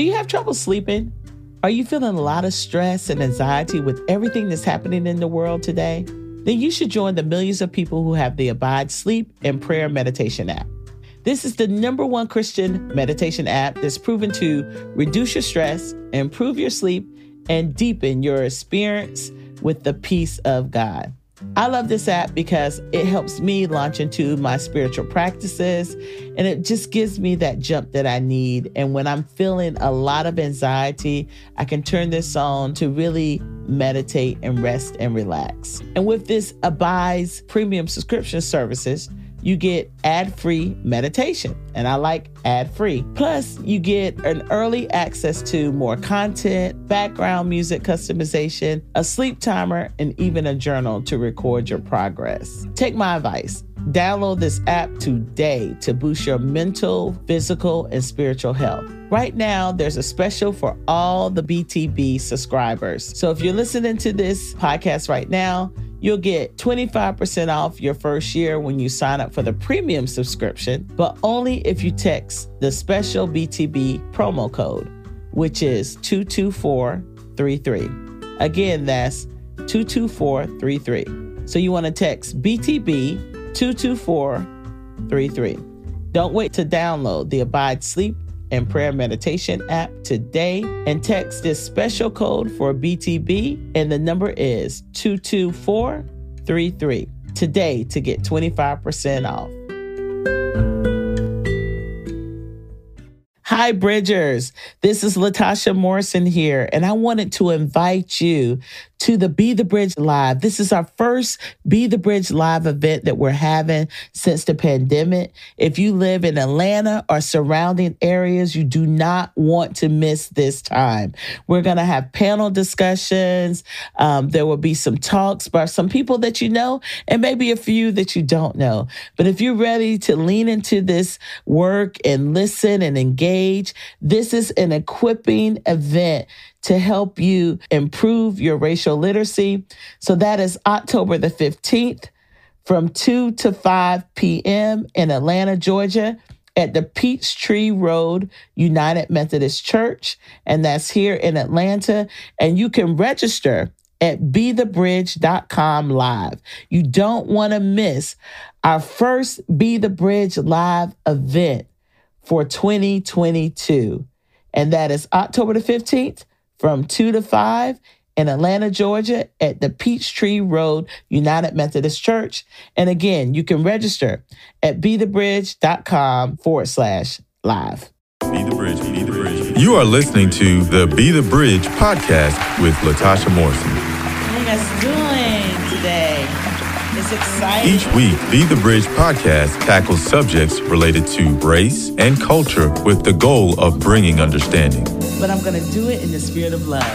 Do you have trouble sleeping? Are you feeling a lot of stress and anxiety with everything that's happening in the world today? Then you should join the millions of people who have the Abide Sleep and Prayer Meditation app. This is the number one Christian meditation app that's proven to reduce your stress, improve your sleep, and deepen your experience with the peace of God. I love this app because it helps me launch into my spiritual practices and it just gives me that jump that I need. And when I'm feeling a lot of anxiety, I can turn this on to really meditate and rest and relax. And with this Abide's premium subscription services, you get ad free meditation. And I like ad free. Plus, you get an early access to more content, background music customization, a sleep timer, and even a journal to record your progress. Take my advice. Download this app today to boost your mental, physical, and spiritual health. Right now, there's a special for all the BTB subscribers. So if you're listening to this podcast right now, You'll get 25% off your first year when you sign up for the premium subscription, but only if you text the special BTB promo code, which is 22433. Again, that's 22433. So you want to text BTB 22433. Don't wait to download the Abide Sleep and prayer meditation app today and text this special code for BTB, and the number is 22433 today to get 25% off. Hi, Bridgers. This is Latasha Morrison here, and I wanted to invite you to the Be the Bridge Live. This is our first Be the Bridge Live event that we're having since the pandemic. If you live in Atlanta or surrounding areas, you do not want to miss this time. We're going to have panel discussions. Um, there will be some talks by some people that you know and maybe a few that you don't know. But if you're ready to lean into this work and listen and engage, this is an equipping event to help you improve your racial literacy. So that is October the 15th from 2 to 5 p.m. in Atlanta, Georgia at the Peachtree Road United Methodist Church. And that's here in Atlanta. And you can register at bethebridge.com live. You don't want to miss our first Be the Bridge live event for 2022. And that is October the 15th from 2 to 5 in Atlanta, Georgia at the Peachtree Road United Methodist Church. And again, you can register at bethebridge.com forward slash live. Be the Bridge, Be the Bridge. You are listening to the Be the Bridge podcast with Latasha Morrison. How you guys doing today? It's exciting. Each week, Be the Bridge podcast tackles subjects related to race and culture with the goal of bringing understanding. But I'm going to do it in the spirit of love.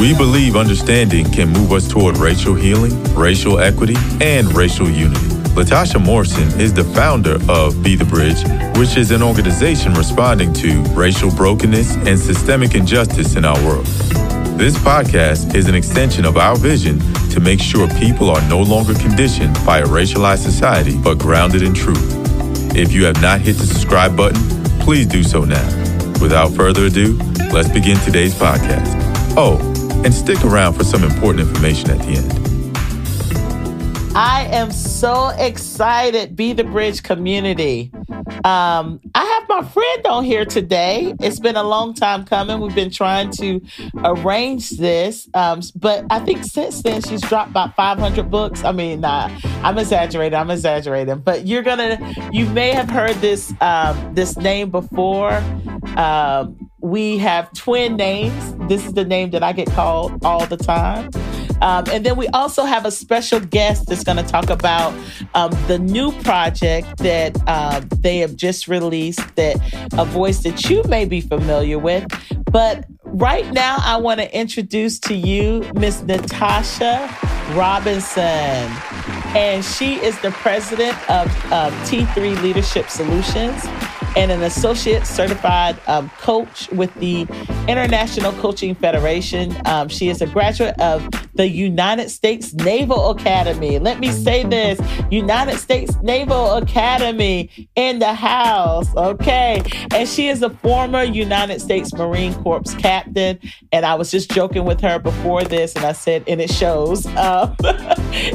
We believe understanding can move us toward racial healing, racial equity, and racial unity. Latasha Morrison is the founder of Be the Bridge, which is an organization responding to racial brokenness and systemic injustice in our world. This podcast is an extension of our vision to make sure people are no longer conditioned by a racialized society, but grounded in truth. If you have not hit the subscribe button, please do so now. Without further ado, let's begin today's podcast. Oh, and stick around for some important information at the end. I am so excited, Be the Bridge community. Um, I have my friend on here today. It's been a long time coming. We've been trying to arrange this, um, but I think since then she's dropped about 500 books. I mean, I'm exaggerating. I'm exaggerating. But you're gonna, you may have heard this um, this name before. Um, we have twin names. This is the name that I get called all the time. Um, and then we also have a special guest that's going to talk about um, the new project that uh, they have just released, that a voice that you may be familiar with. But right now, I want to introduce to you Miss Natasha Robinson. And she is the president of uh, T3 Leadership Solutions and an associate certified um, coach with the International Coaching Federation. Um, she is a graduate of the United States Naval Academy. Let me say this United States Naval Academy in the house, okay? And she is a former United States Marine Corps captain. And I was just joking with her before this, and I said, and it shows. Um,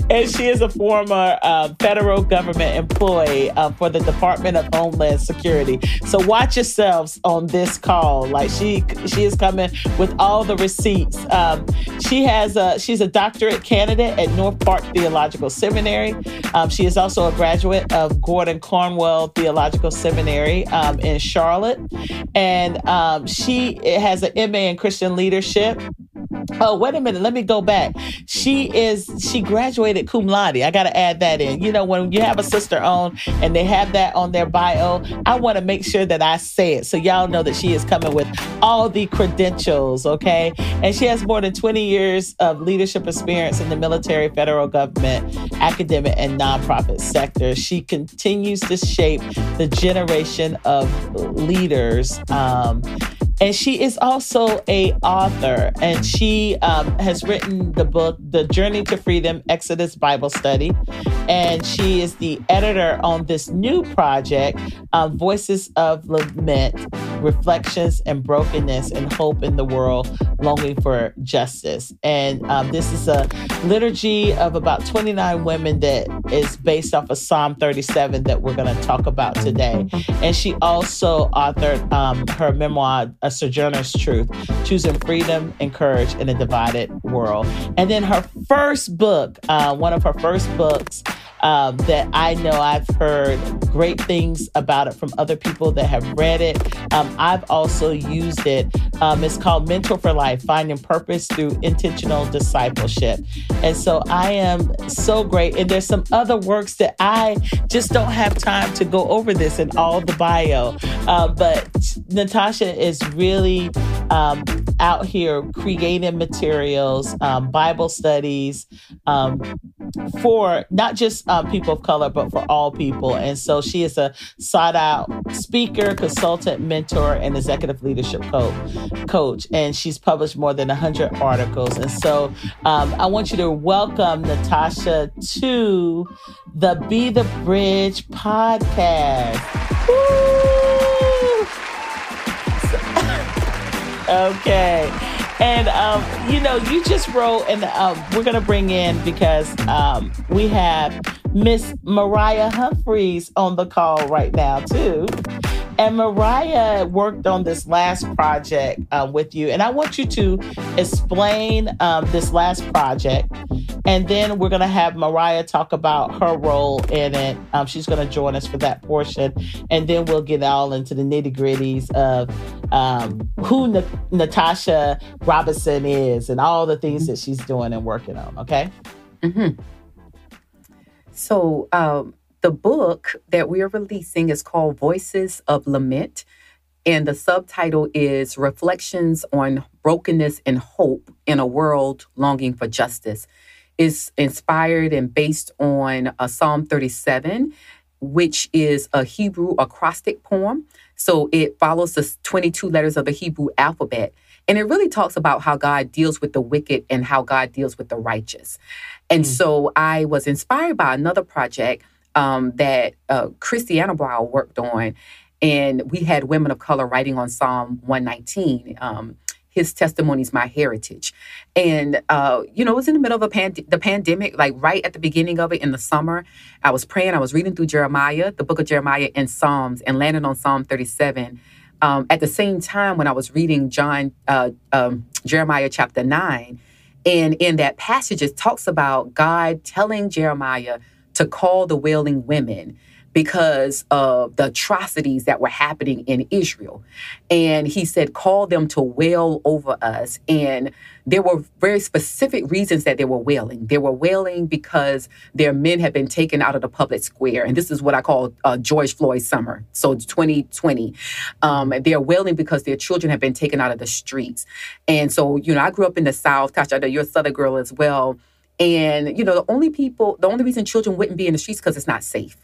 and she is a former uh, federal government employee uh, for the Department of Homeland Security. So watch yourselves on this call. Like she, she is coming with all the receipts. Um, she has a, she's a doctorate candidate at North Park Theological Seminary. Um, she is also a graduate of Gordon Conwell Theological Seminary um, in Charlotte, and um, she has an MA in Christian leadership. Oh, wait a minute. Let me go back. She is, she graduated cum laude. I got to add that in. You know, when you have a sister on and they have that on their bio, I want to make sure that I say it so y'all know that she is coming with all the credentials, okay? And she has more than 20 years of leadership experience in the military, federal government, academic, and nonprofit sector. She continues to shape the generation of leaders. Um, and she is also a author and she um, has written the book the journey to freedom exodus bible study. And she is the editor on this new project um, voices of lament reflections and brokenness and hope in the world longing for justice. And um, this is a liturgy of about 29 women that is based off of psalm 37 that we're going to talk about today. And she also authored um, her memoir Sojourner's Truth, Choosing Freedom and Courage in a Divided World. And then her first book, uh, one of her first books, um, that I know I've heard great things about it from other people that have read it. Um, I've also used it. Um, it's called Mentor for Life Finding Purpose Through Intentional Discipleship. And so I am so great. And there's some other works that I just don't have time to go over this in all the bio. Uh, but Natasha is really um, out here creating materials, um, Bible studies um, for not just um, people of color, but for all people. And so she is a sought out speaker, consultant, mentor, and executive leadership coach. coach. And she's published more than 100 articles. And so um, I want you to welcome Natasha to the Be the Bridge podcast. okay. And um, you know, you just wrote, and um, we're gonna bring in because um, we have Miss Mariah Humphries on the call right now too. And Mariah worked on this last project uh, with you, and I want you to explain um, this last project, and then we're gonna have Mariah talk about her role in it. Um, she's gonna join us for that portion, and then we'll get all into the nitty gritties of um, who Na- Natasha Robinson is and all the things that she's doing and working on. Okay. Mm-hmm. So, um, the book that we are releasing is called Voices of Lament, and the subtitle is Reflections on Brokenness and Hope in a World Longing for Justice. It's inspired and based on uh, Psalm 37, which is a Hebrew acrostic poem. So it follows the 22 letters of the Hebrew alphabet. And it really talks about how God deals with the wicked and how God deals with the righteous. And mm-hmm. so I was inspired by another project um, that uh, Christiana Brown worked on. And we had women of color writing on Psalm 119. Um, his testimony is my heritage. And, uh, you know, it was in the middle of a pand- the pandemic, like right at the beginning of it in the summer. I was praying, I was reading through Jeremiah, the book of Jeremiah and Psalms, and landed on Psalm 37 um, at the same time when I was reading John uh, um, Jeremiah chapter nine, and in that passage it talks about God telling Jeremiah to call the wailing women because of the atrocities that were happening in Israel. And he said, call them to wail over us. And there were very specific reasons that they were wailing. They were wailing because their men had been taken out of the public square. And this is what I call uh, George Floyd summer. So 2020. Um, they're wailing because their children have been taken out of the streets. And so, you know, I grew up in the South. Tasha, you're a Southern girl as well. And, you know, the only people, the only reason children wouldn't be in the streets because it's not safe.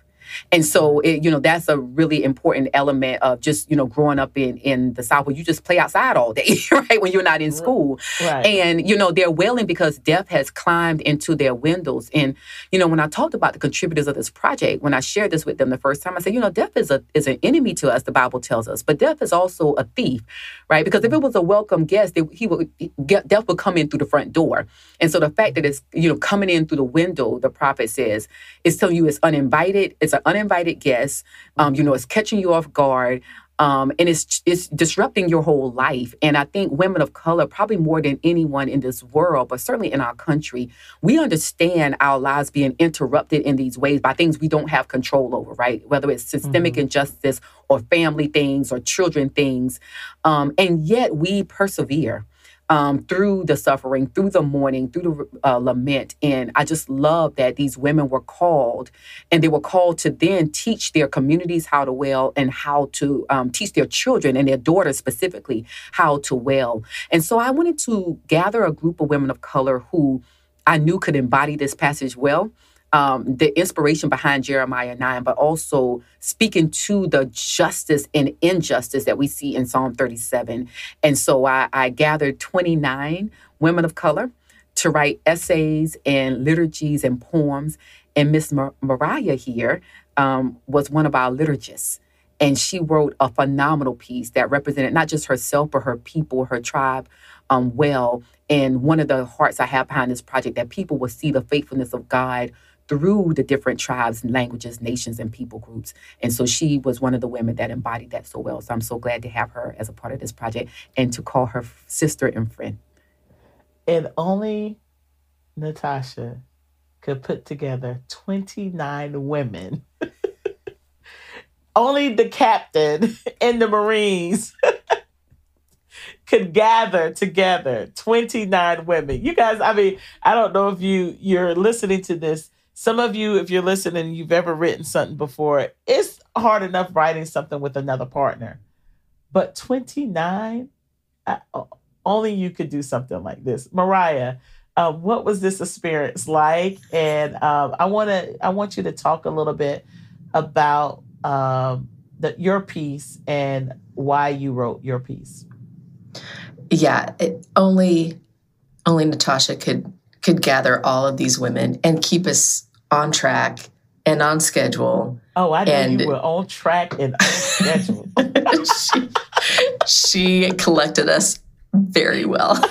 And so, it, you know, that's a really important element of just, you know, growing up in, in the South where you just play outside all day, right? When you're not in school. Right. And, you know, they're wailing because death has climbed into their windows. And, you know, when I talked about the contributors of this project, when I shared this with them the first time, I said, you know, death is a is an enemy to us, the Bible tells us, but death is also a thief, right? Because if it mm. was a welcome guest, he would death would come in through the front door. And so the fact that it's, you know, coming in through the window, the prophet says, is telling you it's uninvited, it's an uninvited guest. Um, you know, it's catching you off guard. Um, and it's it's disrupting your whole life. And I think women of color, probably more than anyone in this world, but certainly in our country, we understand our lives being interrupted in these ways by things we don't have control over, right? Whether it's systemic mm-hmm. injustice or family things or children things, um, and yet we persevere um, through the suffering, through the mourning, through the uh, lament. And I just love that these women were called and they were called to then teach their communities how to wail and how to um, teach their children and their daughters specifically how to wail. And so I wanted to gather a group of women of color who I knew could embody this passage well um, the inspiration behind Jeremiah 9, but also speaking to the justice and injustice that we see in Psalm 37. And so I, I gathered 29 women of color to write essays and liturgies and poems. And Miss Mar- Mariah here um, was one of our liturgists. And she wrote a phenomenal piece that represented not just herself, but her people, her tribe um, well. And one of the hearts I have behind this project that people will see the faithfulness of God through the different tribes, and languages, nations, and people groups. And so she was one of the women that embodied that so well. So I'm so glad to have her as a part of this project and to call her sister and friend. And only Natasha could put together 29 women. only the captain and the Marines could gather together 29 women. You guys, I mean, I don't know if you you're listening to this some of you, if you're listening, you've ever written something before, it's hard enough writing something with another partner. But 29, I, only you could do something like this. Mariah, uh, what was this experience like? And um, I want to, I want you to talk a little bit about um, the, your piece and why you wrote your piece. Yeah, it, only, only Natasha could could gather all of these women and keep us on track and on schedule. Oh, I know you were on track and on schedule. she, she collected us very well.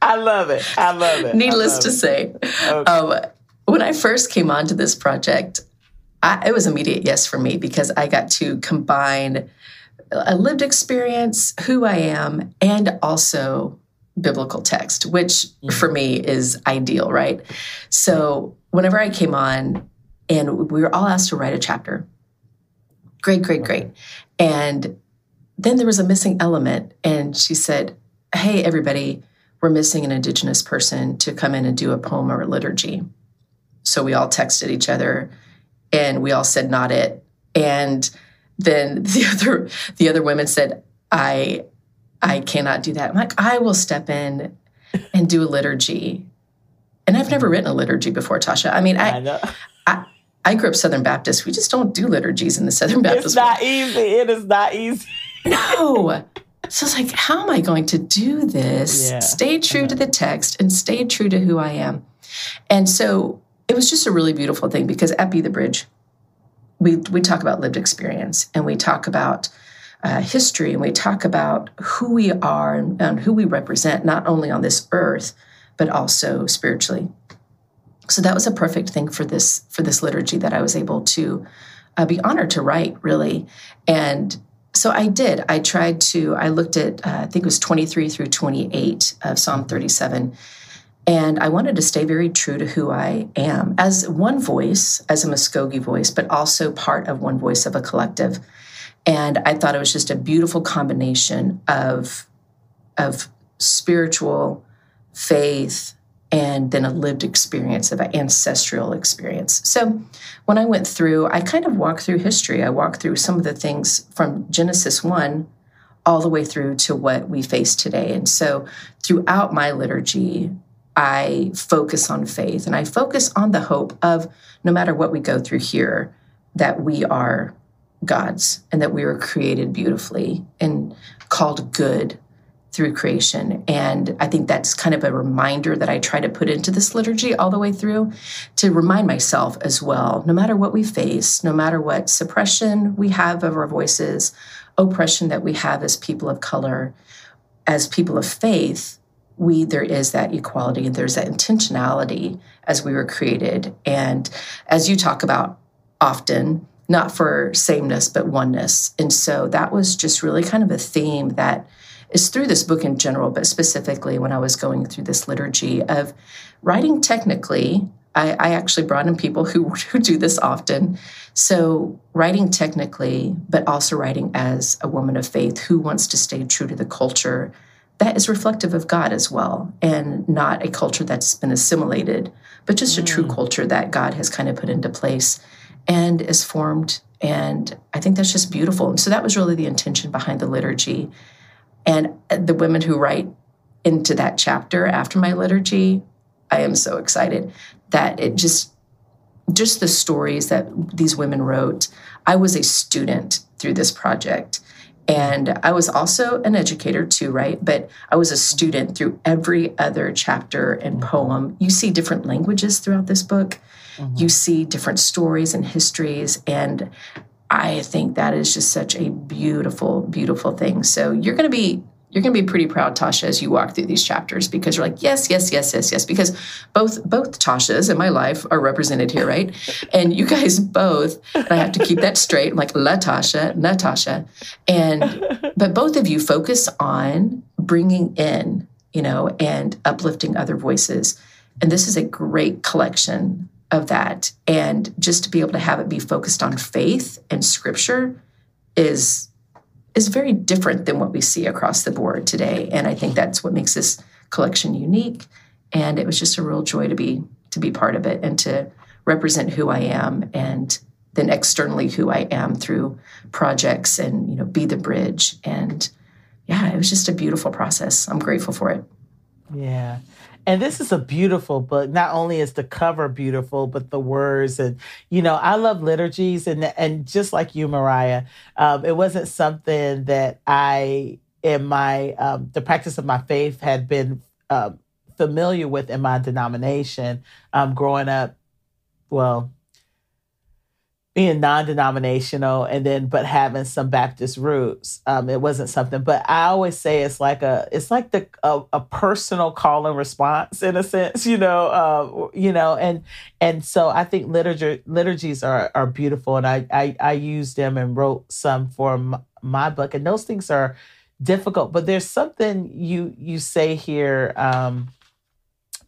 I love it. I love it. Needless love to it. say, okay. um, when I first came onto this project, I, it was immediate yes for me because I got to combine a lived experience, who I am, and also biblical text, which mm-hmm. for me is ideal, right? So whenever I came on and we were all asked to write a chapter, great, great, great. And then there was a missing element. And she said, Hey, everybody, we're missing an Indigenous person to come in and do a poem or a liturgy. So we all texted each other and we all said, Not it. And then the other the other women said, I I mm. cannot do that. I'm like, I will step in and do a liturgy. And I've never written a liturgy before, Tasha. I mean, I, I, I, I grew up Southern Baptist. We just don't do liturgies in the Southern Baptist. It's not world. easy. It is not easy. no. So it's like, how am I going to do this? Yeah. Stay true to the text and stay true to who I am. And so it was just a really beautiful thing because at Be the Bridge, we we talk about lived experience and we talk about uh, history and we talk about who we are and, and who we represent, not only on this earth, but also spiritually. So that was a perfect thing for this for this liturgy that I was able to uh, be honored to write, really. And so I did. I tried to. I looked at uh, I think it was 23 through 28 of Psalm 37. And I wanted to stay very true to who I am as one voice, as a Mvskoke voice, but also part of one voice of a collective. And I thought it was just a beautiful combination of, of spiritual faith and then a lived experience of an ancestral experience. So when I went through, I kind of walked through history. I walked through some of the things from Genesis 1 all the way through to what we face today. And so throughout my liturgy, I focus on faith and I focus on the hope of no matter what we go through here, that we are God's and that we were created beautifully and called good through creation. And I think that's kind of a reminder that I try to put into this liturgy all the way through to remind myself as well no matter what we face, no matter what suppression we have of our voices, oppression that we have as people of color, as people of faith, we there is that equality and there's that intentionality as we were created. And as you talk about often, not for sameness, but oneness. And so that was just really kind of a theme that is through this book in general, but specifically when I was going through this liturgy of writing technically. I, I actually brought in people who, who do this often. So, writing technically, but also writing as a woman of faith who wants to stay true to the culture that is reflective of God as well, and not a culture that's been assimilated, but just mm. a true mm. culture that God has kind of put into place and is formed. And I think that's just beautiful. And so that was really the intention behind the liturgy. And the women who write into that chapter after my liturgy, I am so excited that it just just the stories that these women wrote. I was a student through this project. And I was also an educator too, right? But I was a student through every other chapter and poem. You see different languages throughout this book. Mm-hmm. You see different stories and histories. And I think that is just such a beautiful, beautiful thing. So you're going to be you're going to be pretty proud, Tasha, as you walk through these chapters because you're like, yes, yes, yes, yes, yes. Because both both Tashas in my life are represented here, right? and you guys both, and I have to keep that straight. I'm like Latasha, Natasha, and but both of you focus on bringing in, you know, and uplifting other voices. And this is a great collection of that. And just to be able to have it be focused on faith and scripture is is very different than what we see across the board today. And I think that's what makes this collection unique. And it was just a real joy to be to be part of it and to represent who I am and then externally who I am through projects and you know be the bridge and yeah it was just a beautiful process I'm grateful for it yeah and this is a beautiful book. Not only is the cover beautiful, but the words and you know, I love liturgies and and just like you, Mariah, um, it wasn't something that I in my um, the practice of my faith had been um, familiar with in my denomination um, growing up. Well, being non-denominational and then but having some baptist roots um, it wasn't something but i always say it's like a it's like the a, a personal call and response in a sense you know uh, you know and and so i think liturgy liturgies are are beautiful and i i, I used them and wrote some for my, my book and those things are difficult but there's something you you say here um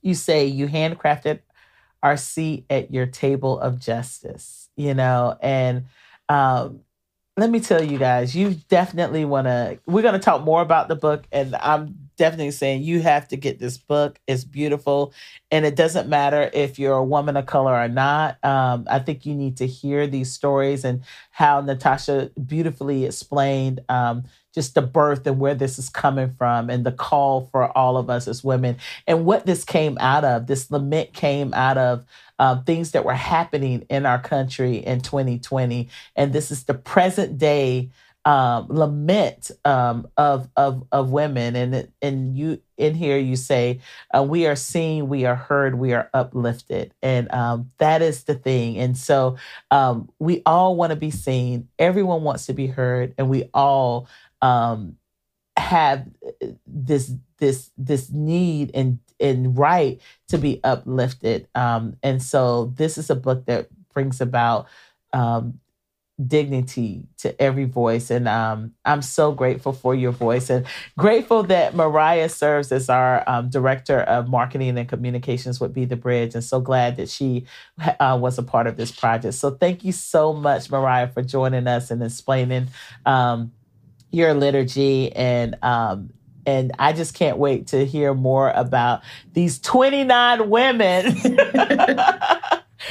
you say you handcrafted our seat at your table of justice you know, and um, let me tell you guys, you definitely want to. We're going to talk more about the book, and I'm definitely saying you have to get this book. It's beautiful, and it doesn't matter if you're a woman of color or not. Um, I think you need to hear these stories and how Natasha beautifully explained um, just the birth and where this is coming from, and the call for all of us as women, and what this came out of. This lament came out of uh, things that were happening in our country in 2020. And this is the present day um, lament um, of of of women, and and you in here you say uh, we are seen, we are heard, we are uplifted, and um, that is the thing. And so um, we all want to be seen. Everyone wants to be heard, and we all um, have uh, this this this need and and right to be uplifted. Um, and so this is a book that brings about um, dignity to every voice. And um, I'm so grateful for your voice and grateful that Mariah serves as our um, director of marketing and communications with Be the Bridge. And so glad that she uh, was a part of this project. So thank you so much, Mariah, for joining us and explaining um, your liturgy and um, and I just can't wait to hear more about these 29 women.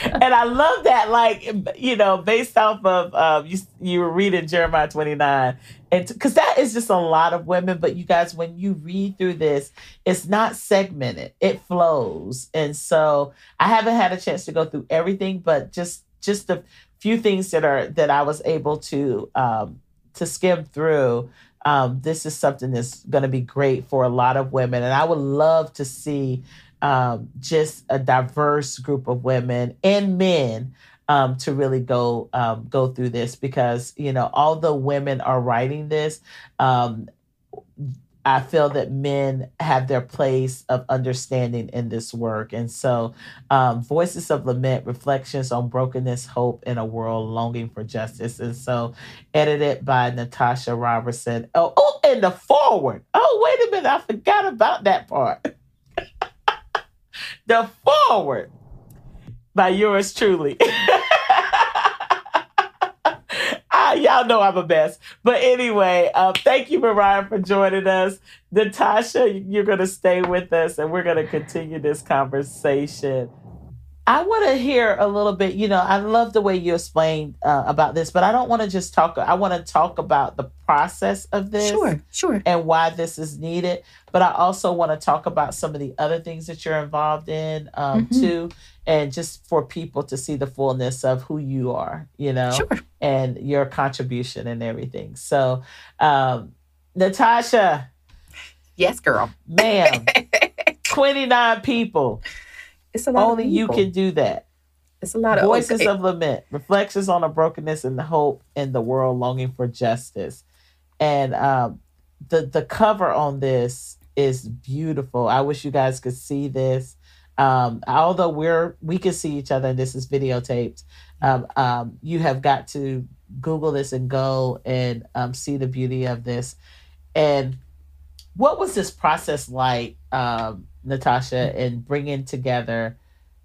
and I love that. Like you know, based off of uh, you, you were reading Jeremiah twenty nine, and because that is just a lot of women. But you guys, when you read through this, it's not segmented; it flows. And so I haven't had a chance to go through everything, but just just the few things that are that I was able to um, to skim through. Um, this is something that's going to be great for a lot of women, and I would love to see um, just a diverse group of women and men um, to really go um, go through this because you know all the women are writing this. I feel that men have their place of understanding in this work. And so, um, Voices of Lament, Reflections on Brokenness, Hope in a World Longing for Justice. And so, edited by Natasha Robertson. Oh, oh, and the forward. Oh, wait a minute. I forgot about that part. the forward by yours truly. y'all know I'm a mess. But anyway, uh, thank you, Mariah, for joining us. Natasha, you're going to stay with us and we're going to continue this conversation. I want to hear a little bit. You know, I love the way you explained uh, about this, but I don't want to just talk. I want to talk about the process of this, sure, sure, and why this is needed. But I also want to talk about some of the other things that you're involved in um, mm-hmm. too, and just for people to see the fullness of who you are, you know, sure. and your contribution and everything. So, um, Natasha, yes, girl, ma'am, twenty nine people. It's a lot. Only you can do that. It's a lot of voices okay. of lament, reflections on the brokenness and the hope in the world longing for justice. And um, the the cover on this is beautiful. I wish you guys could see this. Um, although we're we can see each other and this is videotaped, um, um, you have got to Google this and go and um, see the beauty of this. And what was this process like? Um, Natasha, in bringing together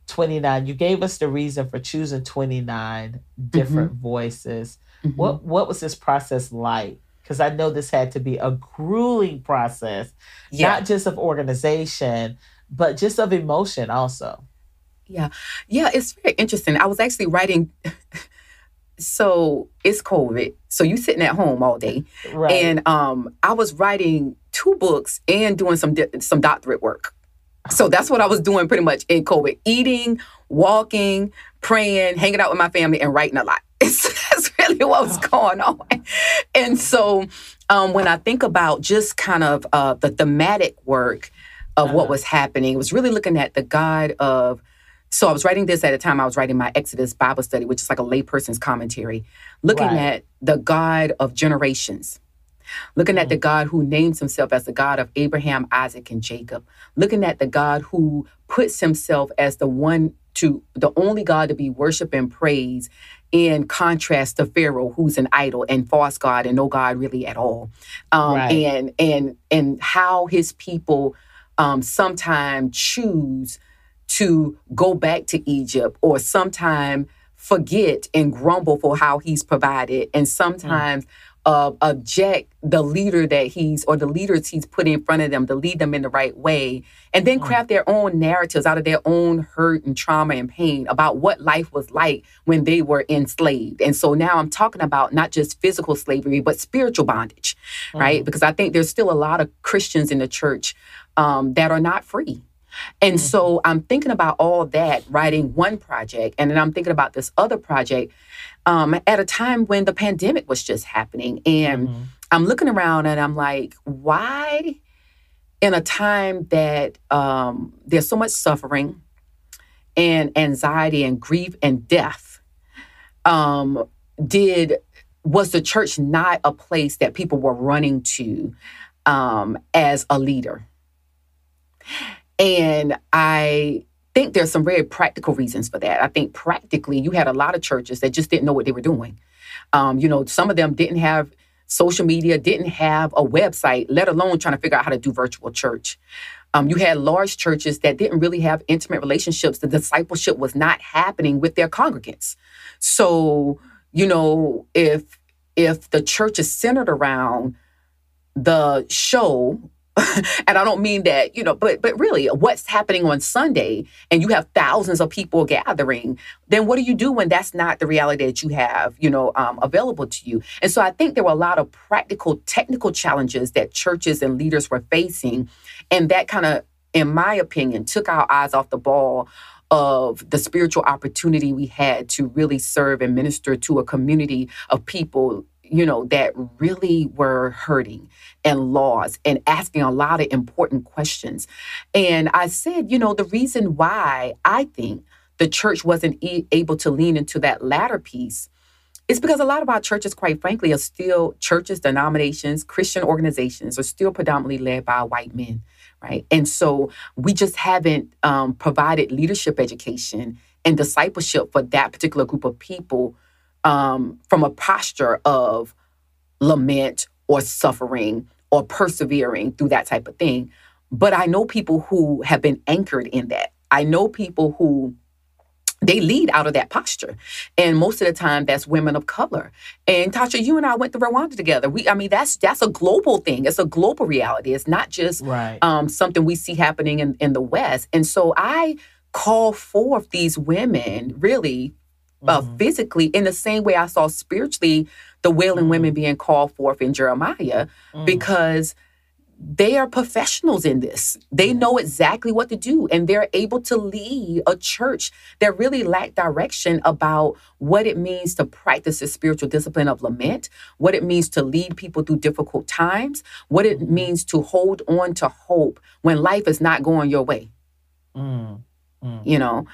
29. You gave us the reason for choosing 29 different mm-hmm. voices. Mm-hmm. What what was this process like? Because I know this had to be a grueling process, yeah. not just of organization, but just of emotion also. Yeah. Yeah, it's very interesting. I was actually writing so it's COVID. So you sitting at home all day. Right. And um I was writing two books and doing some di- some doctorate work. So that's what I was doing pretty much in COVID eating, walking, praying, hanging out with my family, and writing a lot. that's really what was going on. And so um, when I think about just kind of uh, the thematic work of what uh-huh. was happening, it was really looking at the God of. So I was writing this at a time I was writing my Exodus Bible study, which is like a layperson's commentary, looking right. at the God of generations looking at the mm-hmm. God who names himself as the God of Abraham, Isaac, and Jacob, looking at the God who puts himself as the one to the only God to be worshiped and praised in contrast to Pharaoh, who's an idol and false God and no God really at all. Um, right. and and and how his people um, sometimes choose to go back to Egypt or sometimes forget and grumble for how he's provided and sometimes mm uh, object the leader that he's or the leaders he's put in front of them to lead them in the right way and then mm. craft their own narratives out of their own hurt and trauma and pain about what life was like when they were enslaved and so now i'm talking about not just physical slavery but spiritual bondage mm. right because i think there's still a lot of christians in the church um, that are not free and mm-hmm. so I'm thinking about all that, writing one project, and then I'm thinking about this other project um, at a time when the pandemic was just happening. And mm-hmm. I'm looking around and I'm like, why, in a time that um, there's so much suffering and anxiety and grief and death, um, did was the church not a place that people were running to um, as a leader? And I think there's some very practical reasons for that. I think practically, you had a lot of churches that just didn't know what they were doing. Um, you know, some of them didn't have social media, didn't have a website, let alone trying to figure out how to do virtual church. Um, you had large churches that didn't really have intimate relationships. The discipleship was not happening with their congregants. So, you know, if if the church is centered around the show and I don't mean that, you know, but but really what's happening on Sunday and you have thousands of people gathering, then what do you do when that's not the reality that you have, you know, um, available to you? And so I think there were a lot of practical, technical challenges that churches and leaders were facing. And that kind of, in my opinion, took our eyes off the ball of the spiritual opportunity we had to really serve and minister to a community of people you know, that really were hurting and lost and asking a lot of important questions. And I said, you know, the reason why I think the church wasn't e- able to lean into that latter piece is because a lot of our churches, quite frankly, are still churches, denominations, Christian organizations are still predominantly led by white men, right? And so we just haven't um, provided leadership education and discipleship for that particular group of people um, from a posture of lament or suffering or persevering through that type of thing. But I know people who have been anchored in that. I know people who they lead out of that posture. And most of the time that's women of color. And Tasha, you and I went to Rwanda together. We I mean that's that's a global thing. It's a global reality. It's not just right. um, something we see happening in, in the West. And so I call forth these women really uh, mm-hmm. physically in the same way I saw spiritually the wailing mm-hmm. women being called forth in Jeremiah mm-hmm. because they are professionals in this. They know exactly what to do and they're able to lead a church that really lacked direction about what it means to practice the spiritual discipline of lament, what it means to lead people through difficult times, what it mm-hmm. means to hold on to hope when life is not going your way. Mm, mm. You know,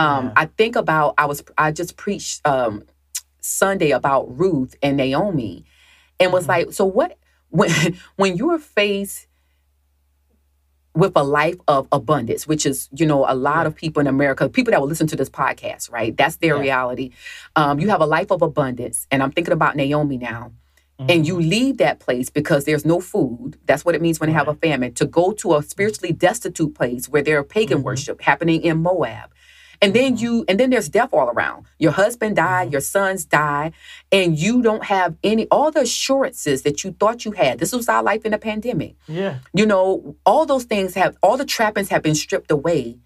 um, yeah. I think about I was I just preached um, Sunday about Ruth and Naomi, and was mm-hmm. like, so what when when you're faced with a life of abundance, which is, you know, a lot yeah. of people in America, people that will listen to this podcast, right? That's their yeah. reality. Um, you have a life of abundance. And I'm thinking about Naomi now. Mm-hmm. And you mm-hmm. leave that place because there's no food. That's what it means when right. you have a famine. To go to a spiritually destitute place where there are pagan mm-hmm. worship happening in Moab. And then mm-hmm. you, and then there's death all around. Your husband died, mm-hmm. your sons die, and you don't have any, all the assurances that you thought you had. This was our life in a pandemic. Yeah. You know, all those things have, all the trappings have been stripped away.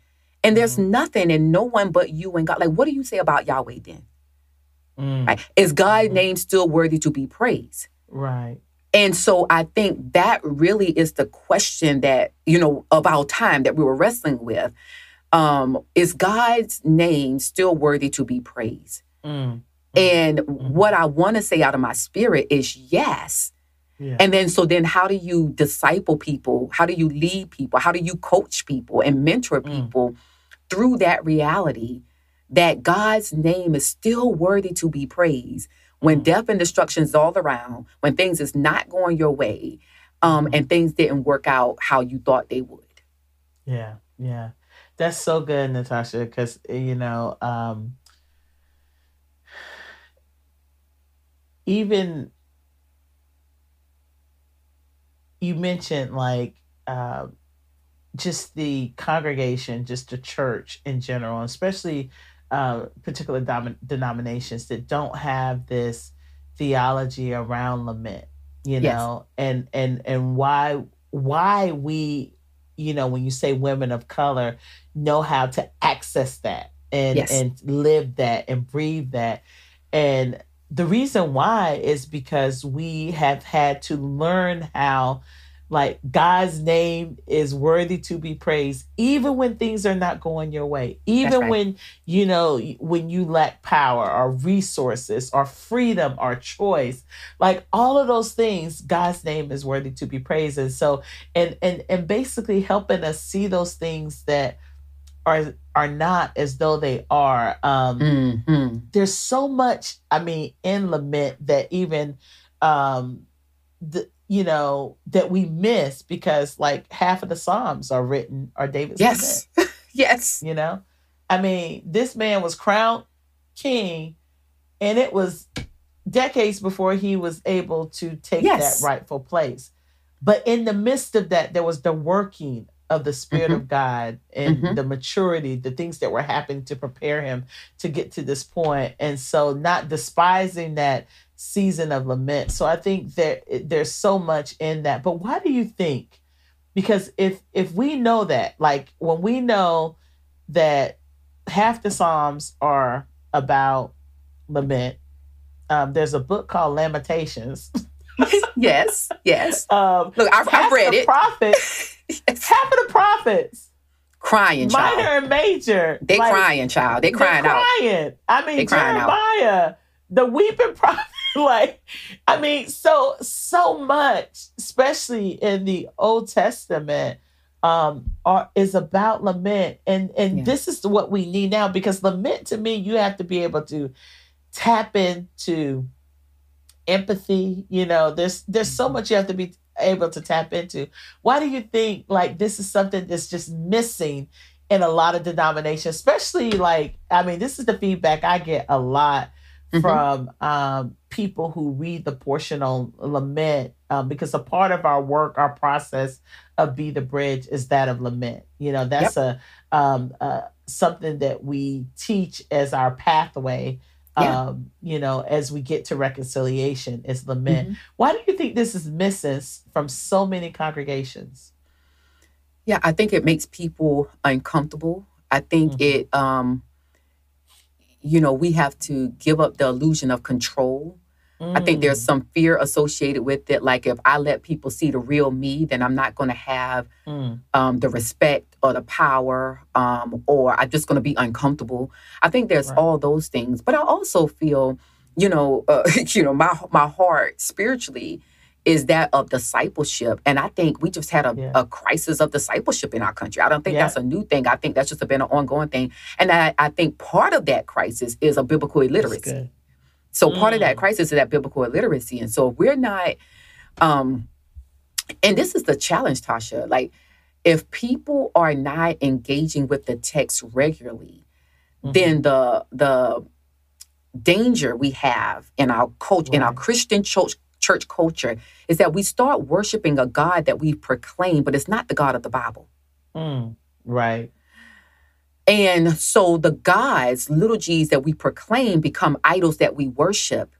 And there's mm-hmm. nothing and no one but you and God. Like, what do you say about Yahweh then? Mm. Right? Is God's name still worthy to be praised? Right. And so I think that really is the question that, you know, of our time that we were wrestling with um, is God's name still worthy to be praised? Mm. And mm. what I want to say out of my spirit is yes. Yeah. And then, so then, how do you disciple people? How do you lead people? How do you coach people and mentor mm. people mm. through that reality that God's name is still worthy to be praised when mm. death and destruction is all around, when things is not going your way, um, mm. and things didn't work out how you thought they would? Yeah, yeah. That's so good, Natasha, because you know, um, even you mentioned like uh, just the congregation, just the church in general, especially uh, particular dom- denominations that don't have this theology around lament, you yes. know, and and and why why we you know, when you say women of color, know how to access that and yes. and live that and breathe that. And the reason why is because we have had to learn how like God's name is worthy to be praised, even when things are not going your way, even right. when you know when you lack power or resources or freedom or choice, like all of those things, God's name is worthy to be praised. And so, and and and basically helping us see those things that are are not as though they are. Um, mm-hmm. There's so much, I mean, in lament that even um, the you know, that we miss because like half of the Psalms are written are David's. Yes. yes. You know? I mean, this man was crowned king and it was decades before he was able to take yes. that rightful place. But in the midst of that, there was the working of the Spirit mm-hmm. of God and mm-hmm. the maturity, the things that were happening to prepare him to get to this point. And so, not despising that season of lament. So I think that there's so much in that. But why do you think because if if we know that, like when we know that half the Psalms are about lament, um, there's a book called Lamentations. yes, yes. Um, Look, I've, I've read it. Prophets, yes. half of the prophets crying, child. minor and major. They like, crying, child. They crying, crying. out. I mean, Jeremiah, out. the weeping prophet. like, I mean, so so much, especially in the Old Testament, um, are is about lament, and and yeah. this is what we need now because lament to me, you have to be able to tap into empathy. You know, there's there's so mm-hmm. much you have to be able to tap into. Why do you think like this is something that's just missing in a lot of denominations, especially like I mean, this is the feedback I get a lot mm-hmm. from um, people who read the portion on lament um, because a part of our work, our process of Be the Bridge is that of lament. You know, that's yep. a um, uh, something that we teach as our pathway. Yeah. Um, you know, as we get to reconciliation, is lament. Mm-hmm. Why do you think this is missing from so many congregations? Yeah, I think it makes people uncomfortable. I think mm-hmm. it um you know, we have to give up the illusion of control. Mm. I think there's mm. some fear associated with it. Like if I let people see the real me, then I'm not going to have mm. um, the respect or the power, um, or I'm just going to be uncomfortable. I think there's right. all those things. But I also feel, you know, uh, you know, my my heart spiritually is that of discipleship. And I think we just had a, yeah. a crisis of discipleship in our country. I don't think yeah. that's a new thing. I think that's just been an ongoing thing. And I, I think part of that crisis is a biblical illiteracy. So mm. part of that mm. crisis is that biblical illiteracy. And so if we're not, um, and this is the challenge, Tasha. Like, if people are not engaging with the text regularly, mm-hmm. then the the danger we have in our culture, right. in our Christian church church culture is that we start worshiping a God that we proclaim, but it's not the God of the Bible. Mm, right. And so the gods, little g's that we proclaim, become idols that we worship.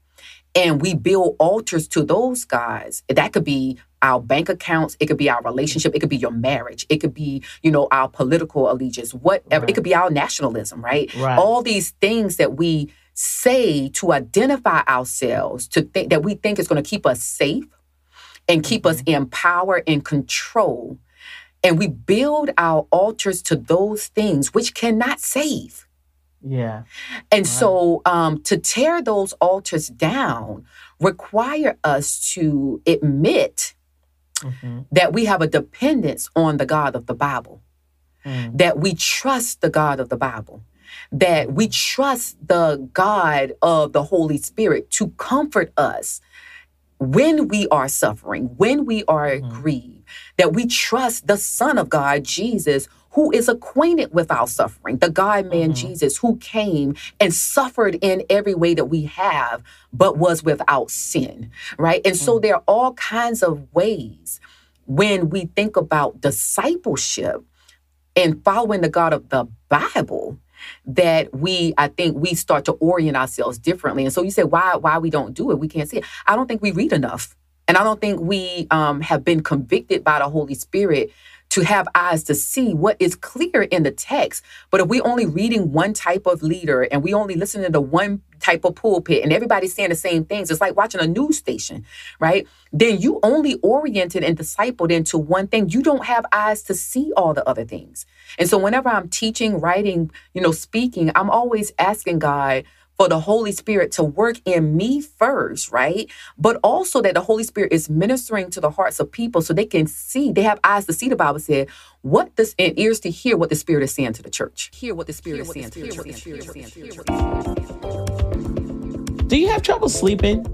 And we build altars to those gods. That could be our bank accounts. It could be our relationship. It could be your marriage. It could be, you know, our political allegiance, whatever. Right. It could be our nationalism, right? right? All these things that we say to identify ourselves, to think that we think is going to keep us safe and keep mm-hmm. us in power and control. And we build our altars to those things which cannot save. Yeah. And right. so um, to tear those altars down require us to admit mm-hmm. that we have a dependence on the God of the Bible, mm. that we trust the God of the Bible that we trust the God of the Holy Spirit to comfort us when we are suffering, when we are mm-hmm. grieved, that we trust the Son of God, Jesus, who is acquainted with our suffering, the God man mm-hmm. Jesus, who came and suffered in every way that we have, but was without sin, right? And mm-hmm. so mm. there are all kinds of ways when we think about discipleship and following the God of the Bible that we I think we start to orient ourselves differently. And so you say why why we don't do it? We can't see it. I don't think we read enough. And I don't think we um, have been convicted by the Holy Spirit to have eyes to see what is clear in the text. But if we're only reading one type of leader and we only listening to one type of pulpit and everybody's saying the same things, it's like watching a news station, right? Then you only oriented and discipled into one thing. You don't have eyes to see all the other things. And so whenever I'm teaching, writing, you know, speaking, I'm always asking God, for the Holy Spirit to work in me first, right? But also that the Holy Spirit is ministering to the hearts of people so they can see, they have eyes to see, the Bible said, what this and ears to hear what the Spirit is saying to the church. Hear what the Spirit is saying to the church. Do you have trouble sleeping?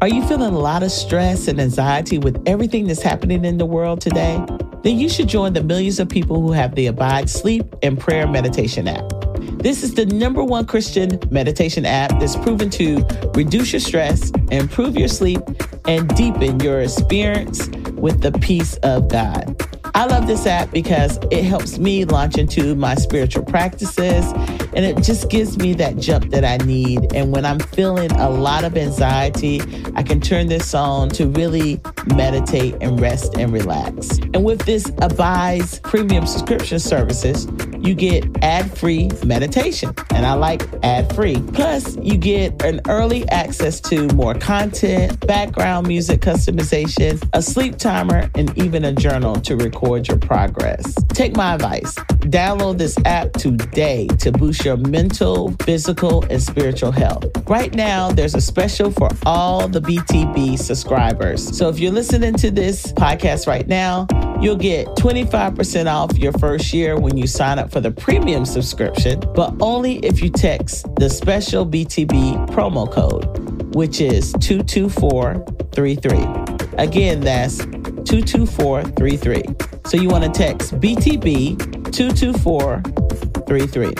Are you feeling a lot of stress and anxiety with everything that's happening in the world today? Then you should join the millions of people who have the Abide Sleep and Prayer Meditation app. This is the number one Christian meditation app that's proven to reduce your stress, improve your sleep, and deepen your experience with the peace of God. I love this app because it helps me launch into my spiritual practices and it just gives me that jump that I need. And when I'm feeling a lot of anxiety, I can turn this on to really meditate and rest and relax. And with this Abide's premium subscription services, you get ad free meditation. And I like ad free. Plus, you get an early access to more content, background music customization, a sleep timer, and even a journal to record your progress. Take my advice. Download this app today to boost your mental, physical, and spiritual health. Right now, there's a special for all the BTB subscribers. So if you're listening to this podcast right now, you'll get 25% off your first year when you sign up for the premium subscription, but only if you text the special BTB promo code, which is 22433. Again, that's 22433. So you want to text BTB 22433.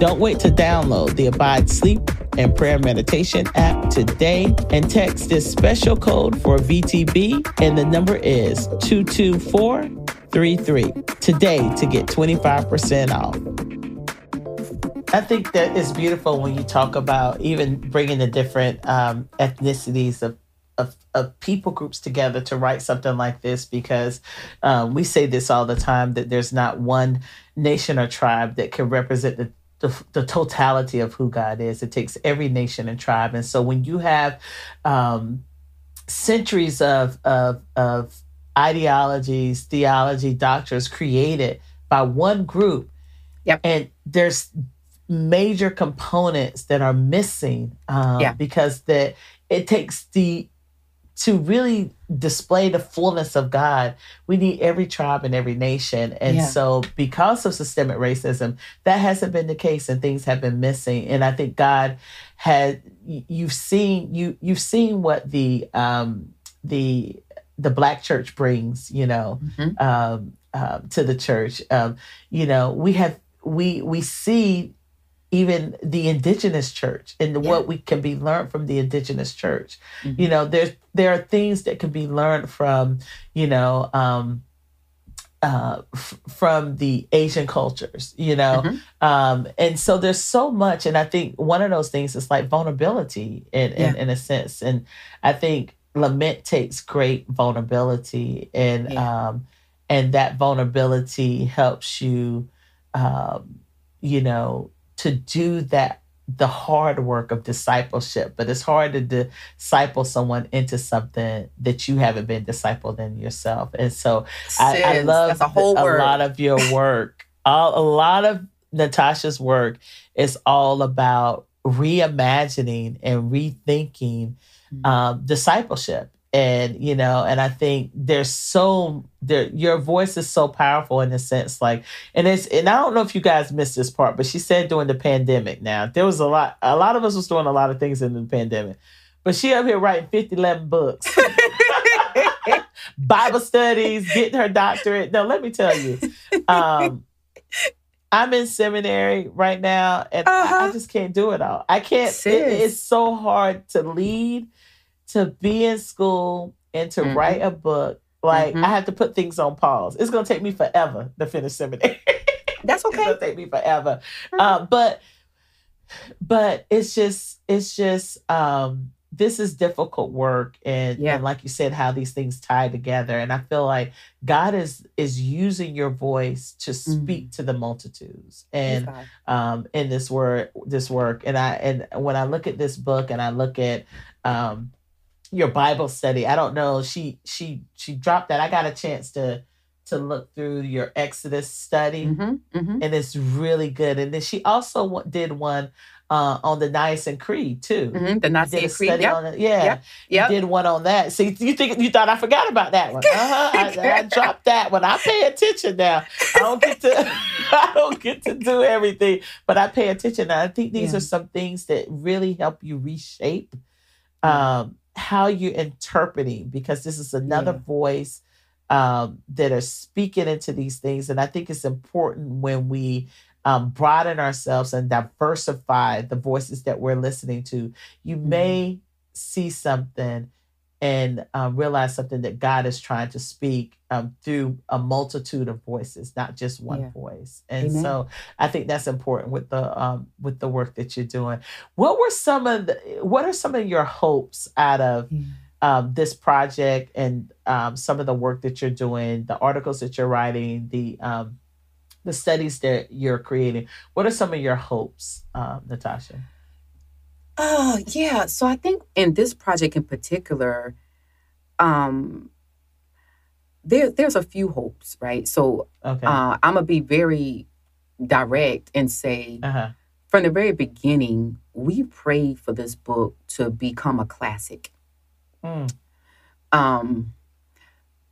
Don't wait to download the Abide Sleep and Prayer Meditation app today and text this special code for BTB, and the number is 22433 today to get 25% off. I think that it's beautiful when you talk about even bringing the different um, ethnicities of of, people groups together to write something like this because um, we say this all the time that there's not one nation or tribe that can represent the, the, the totality of who God is. It takes every nation and tribe. And so when you have um, centuries of, of, of ideologies, theology, doctrines created by one group, yep. and there's major components that are missing um, yeah. because that it takes the to really display the fullness of God, we need every tribe and every nation. And Yeah. so, because of systemic racism, that hasn't been the case, and things have been missing. And I think God had you've seen you you've seen what the um, the the black church brings, you know, Mhm. um, um, to the church. Um, you know, we have we we see even the indigenous church and Yeah. what we can be learned from the indigenous church. Mhm. You know, there's there are things that can be learned from, you know, um, uh, f- from the Asian cultures, you know, Mhm. um, and so there's so much, and I think one of those things is like vulnerability in in, Yeah. in a sense, and I think lament takes great vulnerability, and Yeah. um, and that vulnerability helps you, um, you know, to do that the hard work of discipleship but it's hard to disciple someone into something that you haven't been discipled in yourself. And so I, I love a whole a lot of your work. All, a lot of natasha's work is all about reimagining and rethinking Mhm. um, discipleship and you know and i think there's so there your voice is so powerful in a sense like and it's and i don't know if you guys missed this part but she said during the pandemic now there was a lot a lot of us was doing a lot of things in the pandemic but she up here writing 50 11 books. Bible studies getting her doctorate. No let me tell you um i'm in seminary right now and I, I Uh-huh. just can't do it all. I can't it- it's so hard to lead to be in school and to Mhm. write a book like Mhm. i have to put things on pause it's going to take me forever to finish seminary That's okay. it's gonna take me forever. Um, but but it's just it's just um this is difficult work and, Yeah. and like you said how these things tie together and i feel like god is is using your voice to speak to the multitudes and um, in this word this work and i and when i look at this book and i look at um, your bible study i don't know she she she dropped that i got a chance to to look through your exodus study God. Mhm, mhm. and it's really good and then she also did one uh, on the Nicene Creed too Mhm, The Nicene a Creed. study Yep. on it. Yeah, Yep. Yep. did one on that. See, you think you thought I forgot about that one? Uh-huh. I, I dropped that one. I pay attention now. I don't get to. I don't get to do everything, but I pay attention. And I think these Yeah. are some things that really help you reshape um, how you're interpreting, because this is another Yeah. voice um, that are speaking into these things. And I think it's important when we um, broaden ourselves and diversify the voices that we're listening to. You Mm-hmm. may see something and um, realize something that God is trying to speak um, through a multitude of voices, not just one yeah. voice. And Amen. so I think that's important with the um, with the work that you're doing. What were some of the what are some of your hopes out of um, this project and um, some of the work that you're doing, the articles that you're writing, the um, the studies that you're creating? What are some of your hopes, Natasha? Oh, yeah. So I think in this project in particular, um, there there's a few hopes, right? So okay. uh, I'm gonna be very direct and say uh-huh. from the very beginning, we prayed for this book to become a classic. Mm. Um,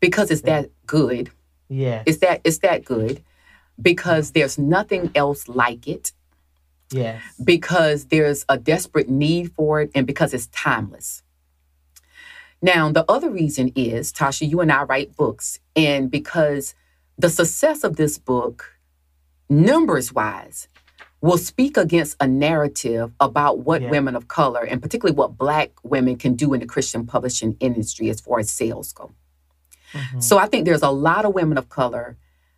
because it's that good. Yeah. It's that it's that good because there's nothing else like it. Yes. Because there's a desperate need for it and because it's timeless. Now, the other reason is, Tasha, you and I write books, and because the success of this book, numbers wise, will speak against a narrative about what yeah. women of color, and particularly what Black women, can do in the Christian publishing industry as far as sales go. Mm-hmm. So I think there's a lot of women of color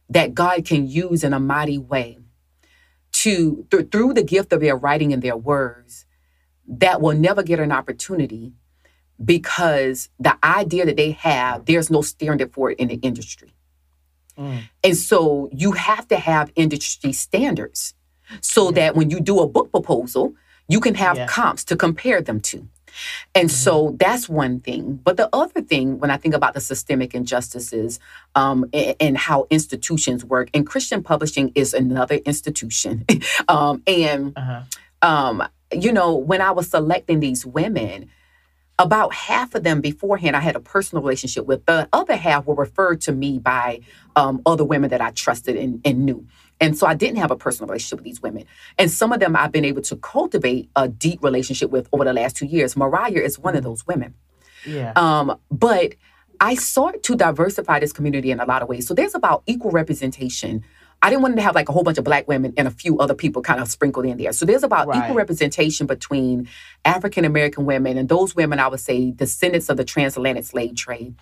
that God can use in a mighty way to th- through the gift of their writing and their words that will never get an opportunity because the idea that they have there's no standard for it in the industry mm. and so you have to have industry standards so yeah. that when you do a book proposal you can have yeah. comps to compare them to and mm-hmm. so that's one thing. But the other thing, when I think about the systemic injustices um, and, and, how institutions work, and Christian publishing is another institution. um, and, uh-huh. um, you know, when I was selecting these women, about half of them beforehand I had a personal relationship with. The other half were referred to me by um, other women that I trusted and, and knew. And so I didn't have a personal relationship with these women. And some of them I've been able to cultivate a deep relationship with over the last two years. Mariah is one of mm-hmm. those women. Yeah. Um, but I sought to diversify this community in a lot of ways. So there's about equal representation. I didn't want to have like a whole bunch of black women and a few other people kind of sprinkled in there. So there's about right. equal representation between African American women and those women, I would say, descendants of the transatlantic slave trade,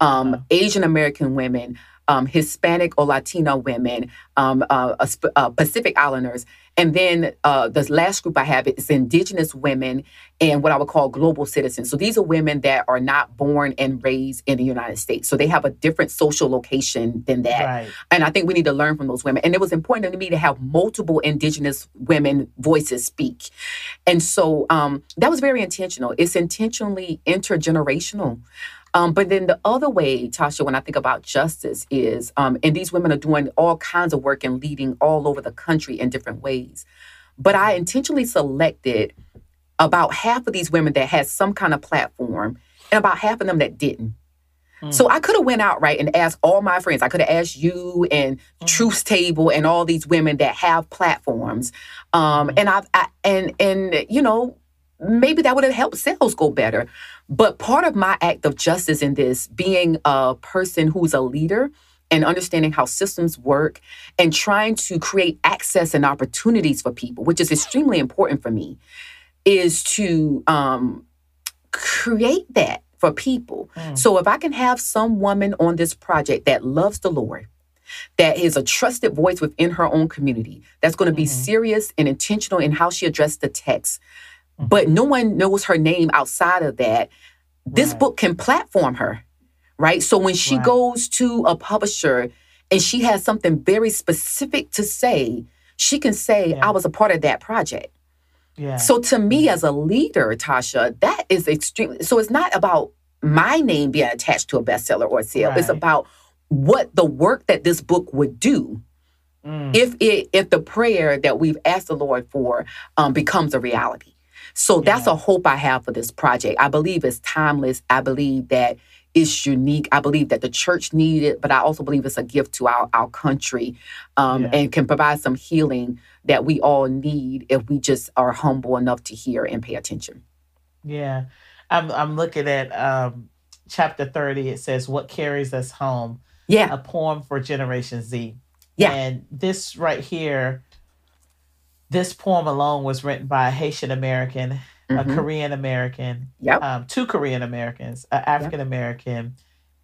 um, uh-huh. Asian American women, um, Hispanic or Latino women, um, uh, uh, Pacific Islanders. And then uh, the last group I have is Indigenous women and what I would call global citizens. So these are women that are not born and raised in the United States. So they have a different social location than that. Right. And I think we need to learn from those women. And it was important to me to have multiple Indigenous women voices speak. And so um, that was very intentional. It's intentionally intergenerational. Um, but then the other way, Tasha, when I think about justice is, um, and these women are doing all kinds of work and leading all over the country in different ways. But I intentionally selected about half of these women that had some kind of platform and about half of them that didn't. Mm. So I could have went out right and asked all my friends. I could have asked you and mm. Truth's Table and all these women that have platforms. Um, mm. And I've I, and and you know maybe that would have helped sales go better. But part of my act of justice in this, being a person who's a leader and understanding how systems work and trying to create access and opportunities for people, which is extremely important for me, is to um, create that for people. Mm. So if I can have some woman on this project that loves the Lord, that is a trusted voice within her own community, that's going to be mm-hmm. serious and intentional in how she addressed the text. But no one knows her name outside of that. This right. book can platform her, right? So when she right. goes to a publisher and she has something very specific to say, she can say, yeah. I was a part of that project. Yeah. So to me as a leader, Tasha, that is extremely so it's not about my name being attached to a bestseller or a sale. Right. It's about what the work that this book would do mm. if it if the prayer that we've asked the Lord for um, becomes a reality. So yeah. that's a hope I have for this project. I believe it's timeless. I believe that it's unique. I believe that the church needed it, but I also believe it's a gift to our, our country um, yeah. and can provide some healing that we all need if we just are humble enough to hear and pay attention. Yeah. I'm, I'm looking at um, chapter 30. It says, What carries us home? Yeah. A poem for Generation Z. Yeah. And this right here this poem alone was written by a Haitian American mm-hmm. a Korean American, yep. Um, two Korean Americans, an African American, yep.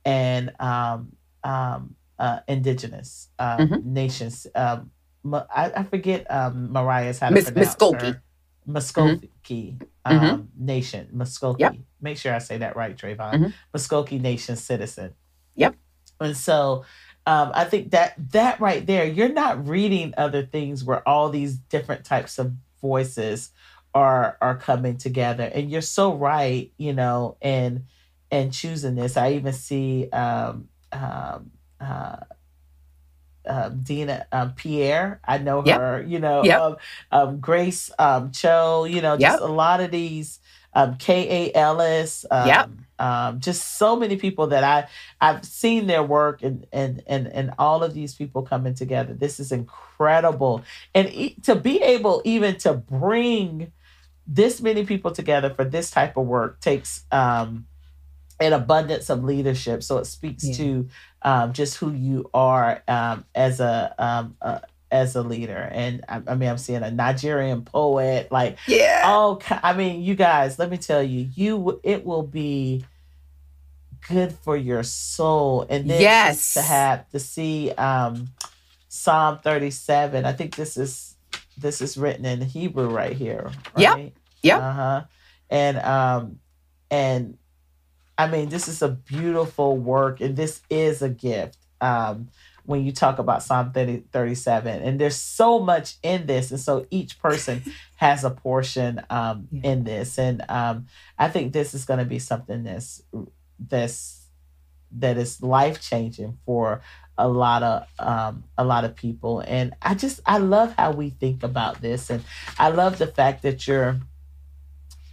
and um, um, uh, indigenous um, mm-hmm. nations. Um, I, I, forget um, Mariah's how to Miss, pronounce Mvskoke. her. Mvskoke mm-hmm. um, mm-hmm. Nation. Mvskoke. Yep. Make sure I say that right, Trayvon. Mm-hmm. Mvskoke Nation citizen. Yep. And so um, I think that that right there, you're not reading other things where all these different types of voices are are coming together. And you're so right, you know, and and choosing this. I even see um, um, uh, um, Dina um, Pierre. I know her, you know, yep. um, um, Grace um, Cho, you know, just yep. a lot of these um, K.A. Ellis. Um, yep. Um, just so many people that I I've seen their work and and and and all of these people coming together. This is incredible, and e- to be able even to bring this many people together for this type of work takes um, an abundance of leadership. So it speaks yeah. to um, just who you are um, as a, um, uh, as a leader. And I, I, mean, I'm seeing a Nigerian poet, like yeah. Oh, I mean, you guys, let me tell you, you it will be good for your soul. And then yes, to have to see um, Psalm 37. I think this is this is written in Hebrew right here. Right? Yeah. Yep. Uh huh. And um, and I mean, this is a beautiful work, and this is a gift. Um, when you talk about Psalm 30, 37, and there's so much in this, and so each person has a portion um, yeah. in this, and um, I think this is going to be something that's that's that is life changing for a lot of um, a lot of people, and I just I love how we think about this, and I love the fact that you're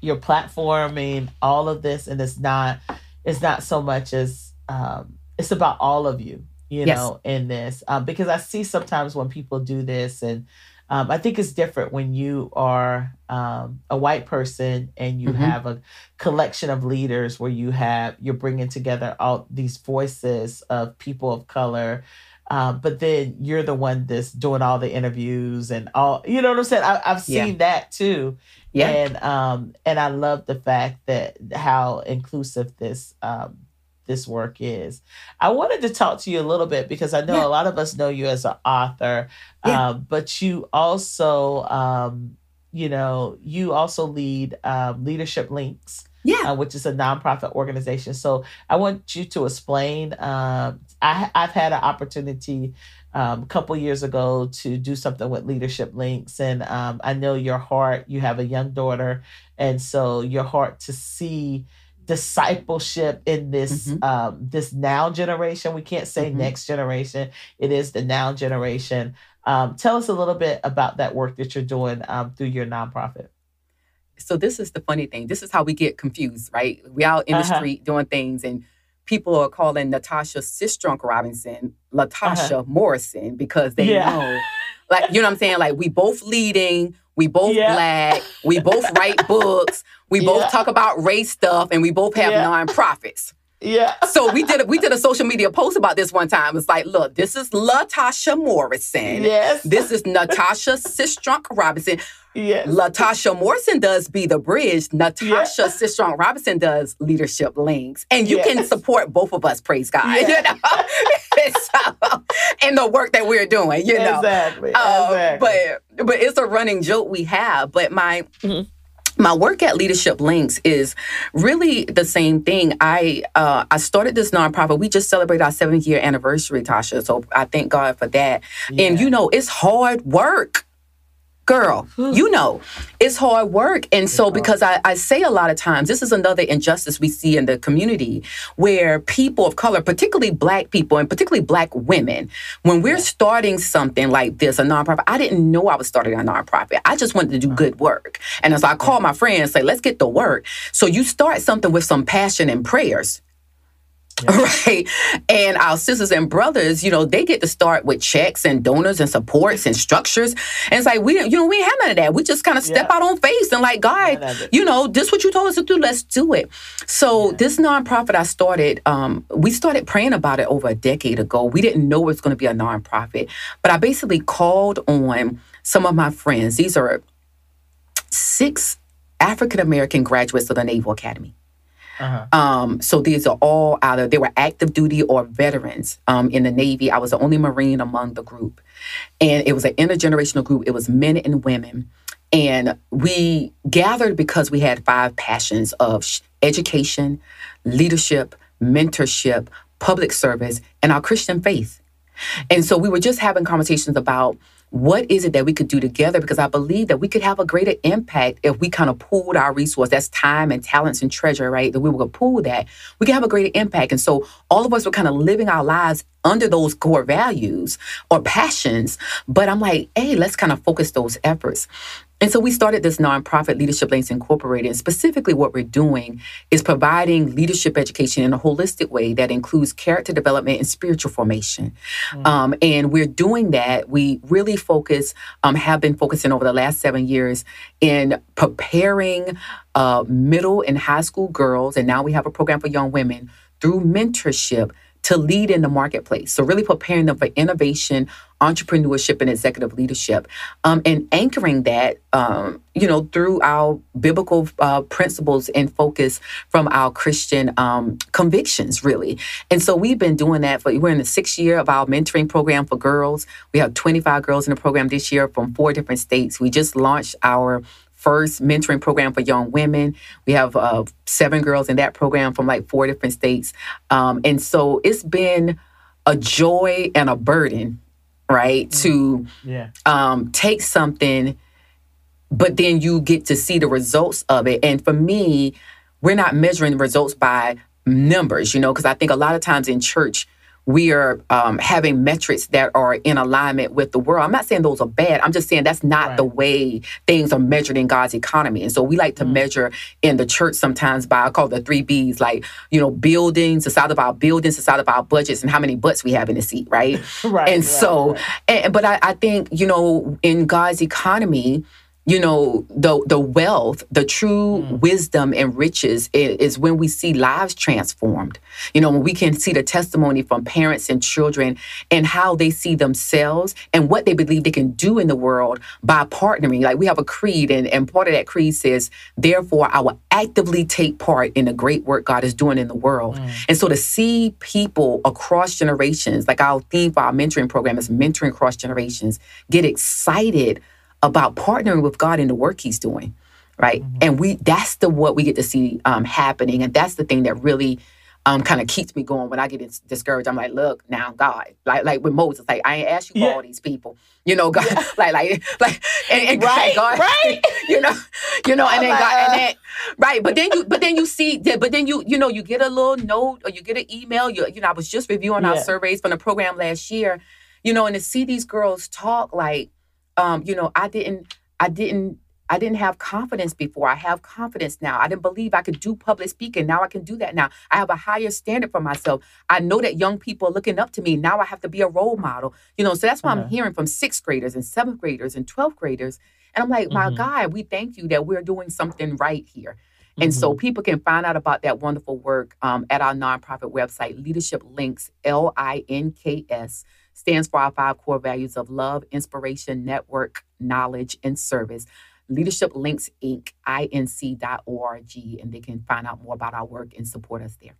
you're platforming all of this and it's not it's not so much as um, it's about all of you you yes. know in this um, because i see sometimes when people do this and um, i think it's different when you are um, a white person and you mm-hmm. have a collection of leaders where you have you're bringing together all these voices of people of color um, but then you're the one that's doing all the interviews and all you know what i'm saying I, have seen yeah. that too yeah. And um and I love the fact that how inclusive this um this work is. I wanted to talk to you a little bit because I know yeah. a lot of us know you as an author, yeah. um, but you also, um, you know, you also lead um, Leadership Links, yeah, uh, which is a nonprofit organization. So I want you to explain. Um, I, I've had an opportunity um, a couple years ago to do something with Leadership Links. And um, I know your heart, you have a young daughter. And so your heart to see discipleship in this mm-hmm. um, this now generation. We can't say mm-hmm. next generation. It is the now generation. Um, tell us a little bit about that work that you're doing um, through your nonprofit. So this is the funny thing. This is how we get confused, right? We out in uh-huh. the street doing things and people are calling Natasha Sistrunk Robinson Latasha uh-huh. Morrison because they yeah. know, like, you know what I'm saying? Like, we both leading, we both yeah. black, we both write books, we yeah. both talk about race stuff, and we both have nonprofits. Yeah. so we did a, we did a social media post about this one time. It's like, look, this is Latasha Morrison. Yes. This is Natasha Sistrunk Robinson. Yes. Latasha Morrison does Be the Bridge. Natasha yes. Sistrunk Robinson does Leadership Links. And you yes. can support both of us, praise God. Yes. You know? so, and the work that we're doing, you know. Exactly. Uh, exactly. But but it's a running joke we have. But my mm-hmm my work at Leadership Links is really the same thing. I uh, I started this nonprofit. We just celebrated our seventh year anniversary, Tasha. So I thank God for that. Yeah. And you know, it's hard work girl, you know, it's hard work. And so, because I, I say a lot of times, this is another injustice we see in the community where people of color, particularly black people and particularly black women, when we're starting something like this, a nonprofit, I didn't know I was starting a nonprofit. I just wanted to do good work. And as I call my friends say, let's get to work. So you start something with some passion and prayers. Yeah. Right. And our sisters and brothers, you know, they get to start with checks and donors and supports and structures. And it's like, we, you know, we ain't have none of that. We just kind of step yeah. out on faith and like, God, you know, this what you told us to do. Let's do it. So yeah. this nonprofit I started, um, we started praying about it over a decade ago. We didn't know it was going to be a nonprofit, but I basically called on some of my friends. These are six African American graduates of the Naval Academy. Uh-huh. Um, so these are all either they were active duty or veterans um, in the Navy. I was the only Marine among the group, and it was an intergenerational group. It was men and women, and we gathered because we had five passions of education, leadership, mentorship, public service, and our Christian faith. And so we were just having conversations about what is it that we could do together? Because I believe that we could have a greater impact if we kind of pooled our resource. That's time and talents and treasure, right? That we would pool that. We can have a greater impact. And so all of us were kind of living our lives under those core values or passions. But I'm like, hey, let's kind of focus those efforts. And so we started this nonprofit Leadership Links Incorporated. And specifically, what we're doing is providing leadership education in a holistic way that includes character development and spiritual formation. Mm-hmm. Um, and we're doing that. We really focus, um, have been focusing over the last seven years in preparing uh, middle and high school girls. And now we have a program for young women through mentorship to lead in the marketplace. So, really preparing them for innovation, entrepreneurship, and executive leadership, um, and anchoring that, um, you know, through our biblical uh, principles and focus from our Christian um, convictions, really. And so, we've been doing that for, we're in the sixth year of our mentoring program for girls. We have 25 girls in the program this year from four different states. We just launched our first mentoring program for young women. We have uh, seven girls in that program from like four different states. Um, and so it's been a joy and a burden, right? Mm-hmm. To yeah. um, take something, but then you get to see the results of it. And for me, we're not measuring results by numbers, you know, because I think a lot of times in church, we are um, having metrics that are in alignment with the world. I'm not saying those are bad. I'm just saying that's not right. the way things are measured in God's economy. And so we like to mm. measure in the church sometimes by I call the three B's, like you know, buildings, the size of our buildings, the size of our budgets, and how many butts we have in the seat, right? right. And right, so, right. And, but I, I think you know, in God's economy you know the the wealth the true mm. wisdom and riches is, is, when we see lives transformed you know when we can see the testimony from parents and children and how they see themselves and what they believe they can do in the world by partnering like we have a creed and, and part of that creed says therefore i will actively take part in the great work god is doing in the world mm. and so to see people across generations like our theme for our mentoring program is mentoring across generations get excited about partnering with God in the work He's doing, right? Mm-hmm. And we that's the what we get to see um, happening, and that's the thing that really um, kind of keeps me going when I get discouraged. I'm like, look, now God, like like with Moses, like I ain't asked you for all these people, you know, God, yeah. like like like, and, and right, God, right, you know, you know, and then God, and then right, but then you, but then you see, but then you, you know, you get a little note or you get an email. You, you know, I was just reviewing yeah. our surveys from the program last year, you know, and to see these girls talk like um, you know, I didn't, I didn't, I didn't have confidence before. I have confidence now. I didn't believe I could do public speaking. Now I can do that now. I have a higher standard for myself. I know that young people are looking up to me. Now I have to be a role model. You know, so that's why I'm uh-huh. hearing from sixth graders and seventh graders and 12th graders. And I'm like, mm-hmm. my God, we thank you that we're doing something right here. And mm-hmm. so people can find out about that wonderful work um, at our nonprofit website, Leadership Links, L I N K S stands for our five core values of love, inspiration, network, knowledge, and service. Leadership Links Inc. inc.org, and they can find out more about our work and support us there.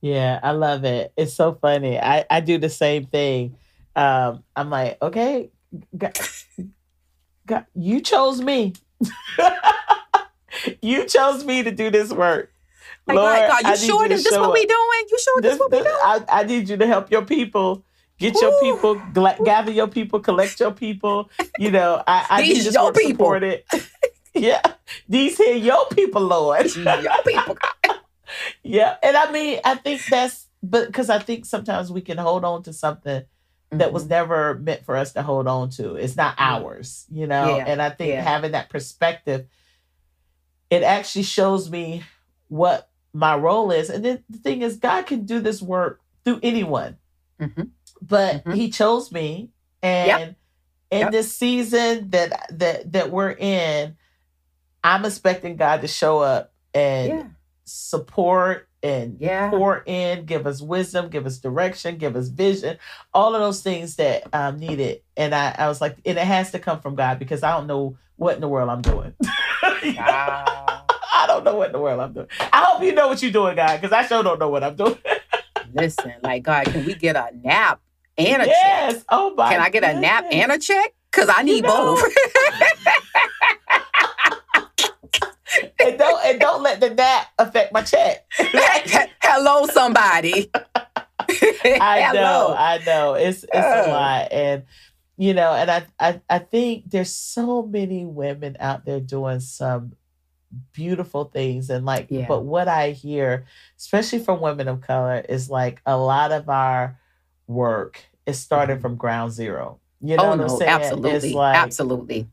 Yeah, I love it. It's so funny. I, I do the same thing. Um, I'm like, okay, God, God, you chose me. you chose me to do this work. Like, Lord, God, you sure this is what we doing? You sure this, this what we doing? I, I need you to help your people Get your people, gather your people, collect your people. You know, I, I These need your people. support it. yeah, these here your people, Lord. your people. yeah, and I mean, I think that's, but because I think sometimes we can hold on to something that was mm-hmm. never meant for us to hold on to. It's not ours, you know. Yeah. And I think yeah. having that perspective, it actually shows me what my role is. And then the thing is, God can do this work through anyone. Mm-hmm but mm-hmm. he chose me and yep. in yep. this season that that that we're in i'm expecting god to show up and yeah. support and Yeah. pour in, give us wisdom, give us direction, give us vision, all of those things that um needed. And I, I was like, and it has to come from God because I don't know what in the world I'm doing. Wow. I don't know what in the world I'm doing. I hope you know what you're doing, God, because I sure don't know what I'm doing. Listen, like God, can we get a nap and a check? yes. Oh my. Can I get a nap and a check? Because I need know- both. and don't and don't let the nap affect my check. Hello, somebody. I know, I know. It's it's a Oh. lot. And you know, and I, I I think there's so many women out there doing some beautiful things and like Yeah. but what I hear, especially from women of color, is like a lot of our work is starting from ground zero. You know oh what I'm saying? absolutely, It's like absolutely.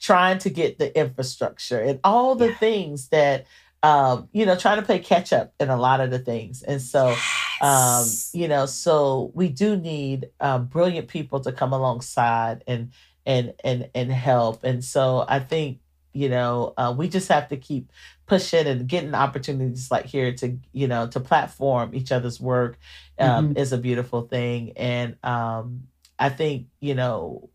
trying to get the infrastructure and all the Yeah. things that um you know trying to play catch up in a lot of the things and so um you know so we do need um, brilliant people to come alongside and and and and help and so i think you know uh, we just have to keep pushing and getting opportunities like here to you know to platform each other's work um, is a beautiful thing and um i think you know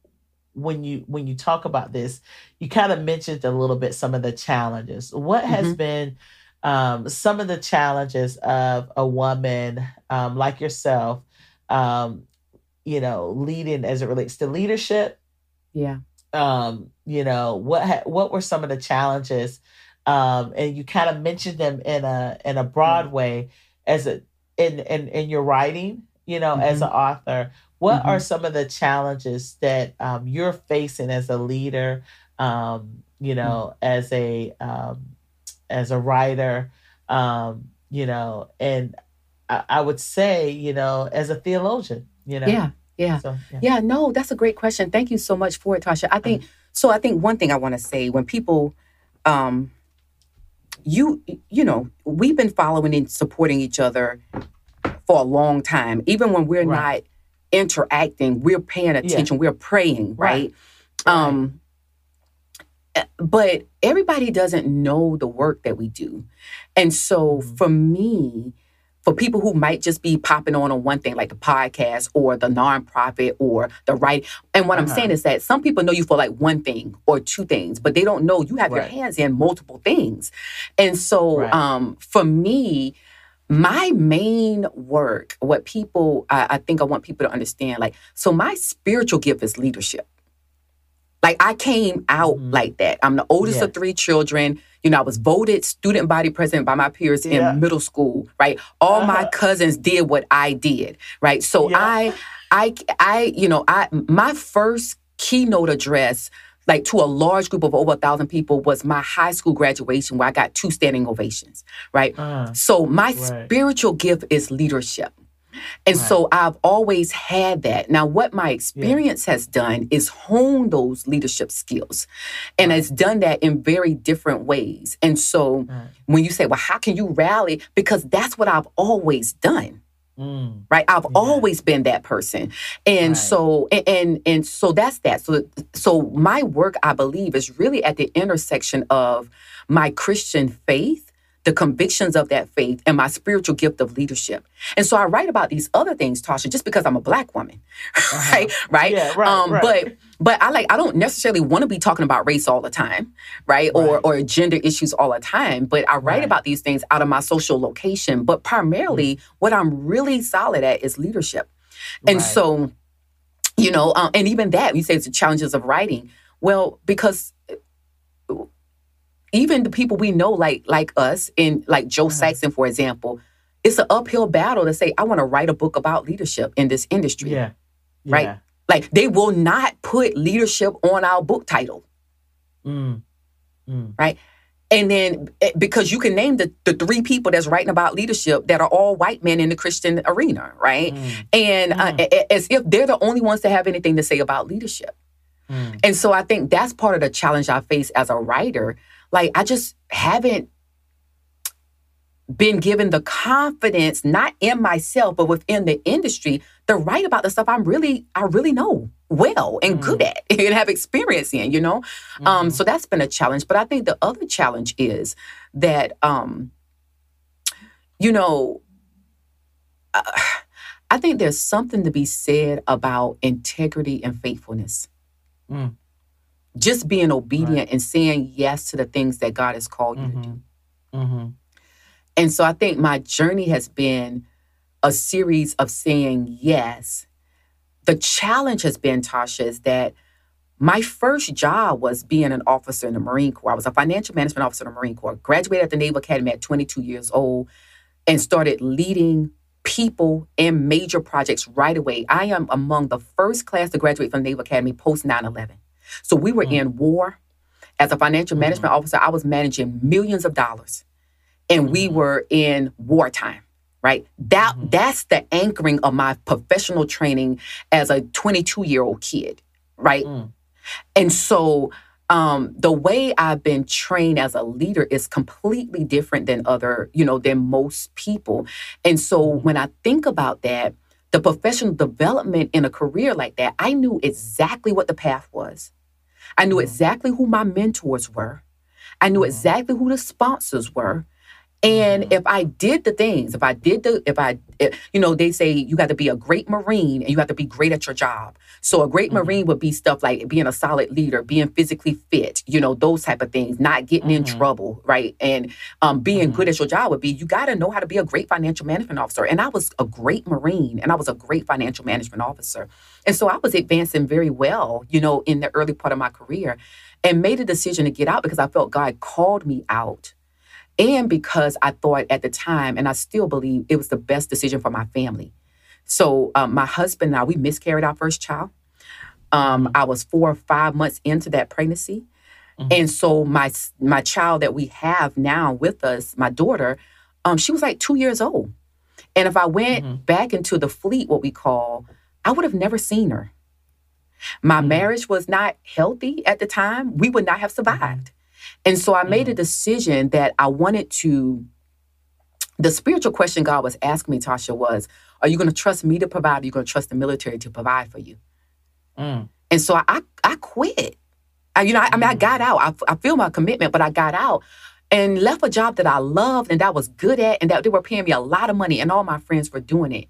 when you when you talk about this you kind of mentioned a little bit some of the challenges what has Mhm. been um, some of the challenges of a woman um, like yourself um, you know leading as it relates to leadership yeah. um, you know what ha- what were some of the challenges um, and you kind of mentioned them in a in a broad way as a in in, in your writing you know as an author what are some of the challenges that um, you're facing as a leader um, you know as a um, as a writer um, you know and I, I would say you know as a theologian you know Yeah. Yeah. so, yeah. Yeah, no, that's a great question. Thank you so much for it, Tasha. I think so. I think one thing I want to say when people, um, you you know, we've been following and supporting each other for a long time. Even when we're Right. not interacting, we're paying attention. We're praying, Right. right? Um, eh, but everybody doesn't know the work that we do, and so Mhm. for me, for people who might just be popping on on one thing like the podcast or the nonprofit or the right and what i'm Uh-huh. saying is that some people know you for like one thing or two things but they don't know you have your hands in multiple things and so Right. um for me my main work what people I, I think i want people to understand like so my spiritual gift is leadership like i came out Mhm. like that i'm the oldest Yeah. of three children you know, I was voted student body president by my peers Yeah. in middle school, right? All my Uh-huh. cousins did what I did, right? So Yeah. I, I, I, you know, I, my first keynote address, like to a large group of over a thousand people, was my high school graduation where I got two standing ovations, right? Uh, So my Right. spiritual gift is leadership. And so I've always had that. Now, what my experience has done is hone those leadership skills. And Right. it's done that in very different ways. And so Right. when you say, well, how can you rally? Because that's what I've always done. mm, Right. I've Yeah. always been that person. And Right. so and, and and so that's that. So so my work, I believe, is really at the intersection of my Christian faith, the convictions of that faith, and my spiritual gift of leadership. And so I write about these other things, Tasha, just because I'm a black woman. Right? Right. Uh-huh. Yeah, right, um, right. but but I like I don't necessarily want to be talking about race all the time, right? Or Right. or gender issues all the time. But I write Right. about these things out of my social location. But primarily what I'm really solid at is leadership. And Right. so, you know, um, and even that, you say it's the challenges of writing. Well, because even the people we know, like like us, in like Jo Uh-huh. Saxton, for example, it's an uphill battle to say, I want to write a book about leadership in this industry. yeah, Right. Like they will not put leadership on our book title. Mm, mm, And then eh, because you can name the, the three people that's writing about leadership that are all white men in the Christian arena, right? mm, And uh, Mm. as if they're the only ones to have anything to say about leadership. mm. And so I think that's part of the challenge I face as a writer. Like I just haven't been given the confidence, not in myself, but within the industry, to write about the stuff I'm really, I really know well and good at and have experience in, you know? Um, Mhm. so that's been a challenge. But I think the other challenge is that um, you know, uh, I think there's something to be said about integrity and faithfulness. Mm. Just being obedient right. and saying yes to the things that God has called you mm-hmm. to do. Mm-hmm. And so I think my journey has been a series of saying yes. The challenge has been, Tasha, is that my first job was being an officer in the Marine Corps. I was a financial management officer in the Marine Corps, graduated at the Naval Academy at 22 years old, and started leading people in major projects right away. I am among the first class to graduate from the Naval Academy post 9 11. So we were mm. in war. As a financial mm. management officer, I was managing millions of dollars, and mm. we mm-hmm. were in wartime. Right, that mm-hmm. that's the anchoring of my professional training as a 22 year old kid. Right, mm. and so um, the way I've been trained as a leader is completely different than other, you know, than most people. And so mm-hmm. when I think about that, the professional development in a career like that, I knew exactly what the path was. I knew mm-hmm. exactly who my mentors were. I knew mm-hmm. exactly who the sponsors were. And if I did the things, if I did the, if I, if, you know, they say you got to be a great Marine and you have to be great at your job. So a great mm-hmm. Marine would be stuff like being a solid leader, being physically fit, you know, those type of things, not getting mm-hmm. in trouble, right? And um, being good mm-hmm. at your job would be you got to know how to be a great financial management officer. And I was a great Marine and I was a great financial management officer. And so I was advancing very well, you know, in the early part of my career and made a decision to get out because I felt God called me out and because I thought at the time, and I still believe it was the best decision for my family. So um, my husband and I, we miscarried our first child. Um, I was four or five months into that pregnancy, mm-hmm. and so my my child that we have now with us, my daughter, um, she was like two years old. And if I went mm-hmm. back into the fleet, what we call, I would have never seen her. My mm-hmm. marriage was not healthy at the time. We would not have survived. And so I made a mm. decision that I wanted to. The spiritual question God was asking me, Tasha, was, Are you going to trust me to provide? Or are you going to trust the military to provide for you? Mm. And so I, I quit. I, you know, I, I, mean, I got mm. out. I, I feel my commitment, but I got out and left a job that I loved and that I was good at and that they were paying me a lot of money and all my friends were doing it.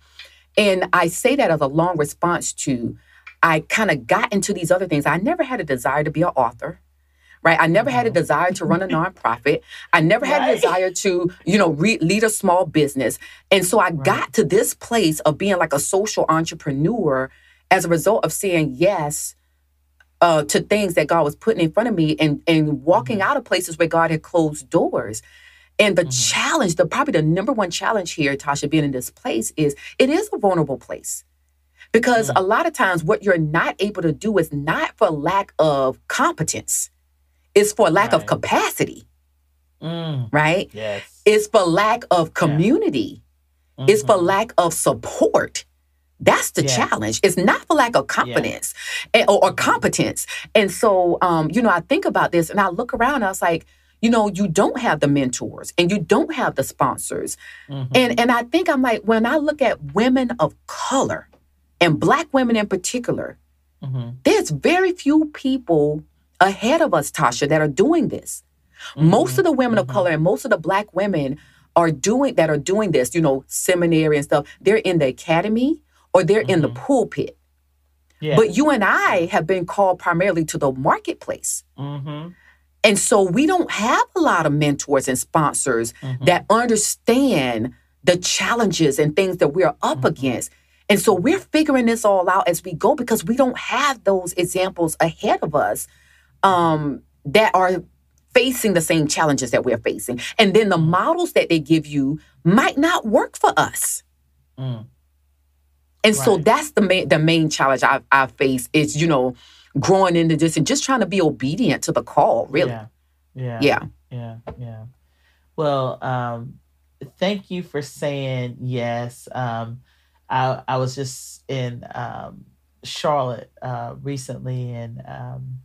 And I say that as a long response to I kind of got into these other things. I never had a desire to be an author right? I never had a mm-hmm. desire to run a nonprofit. I never had right. a desire to, you know, re- lead a small business. And so I right. got to this place of being like a social entrepreneur as a result of saying yes uh, to things that God was putting in front of me and, and walking mm-hmm. out of places where God had closed doors. And the mm-hmm. challenge, the probably the number one challenge here, Tasha, being in this place is it is a vulnerable place. Because mm-hmm. a lot of times what you're not able to do is not for lack of competence it's for lack right. of capacity. Mm. Right? Yes. It's for lack of community. Yeah. Mm-hmm. It's for mm-hmm. lack of support. That's the challenge. It's not for lack of confidence and, or, or, competence. And so, um, you know, I think about this and I look around. I was like, you know, you don't have the mentors and you don't have the sponsors. Mm-hmm. And and I think I'm like, when I look at women of color and black women in particular, mm-hmm. there's very few people ahead of us, Tasha, that are doing this. Mm-hmm. Most of the women mm-hmm. of color and most of the black women are doing that are doing this, you know, seminary and stuff. They're in the academy or they're mm-hmm. in the mm-hmm. pulpit. Yeah. But you and I have been called primarily to the marketplace. Mm-hmm. And so we don't have a lot of mentors and sponsors mm-hmm. that understand the challenges and things that we're up against. And so we're figuring this all out as we go because we don't have those examples ahead of us um, that are facing the same challenges that we're facing. And then the models that they give you might not work for us. Mm. And right. so that's the main the main challenge I've, I've faced is, you know, growing into this and just trying to be obedient to the call, really. Yeah. Yeah. Yeah. Yeah. yeah. Well, um, thank you for saying yes. Um, I, I was just in um, Charlotte uh, recently and um,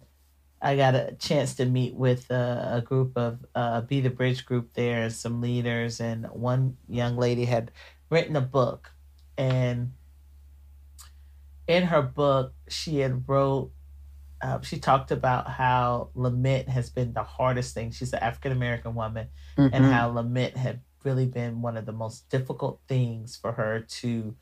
I got a chance to meet with a, a group of uh, Be the Bridge group there, some leaders, and one young lady had written a book, and in her book she had wrote. Uh, she talked about how lament has been the hardest thing. She's an African American woman, mm-hmm. and how lament had really been one of the most difficult things for her to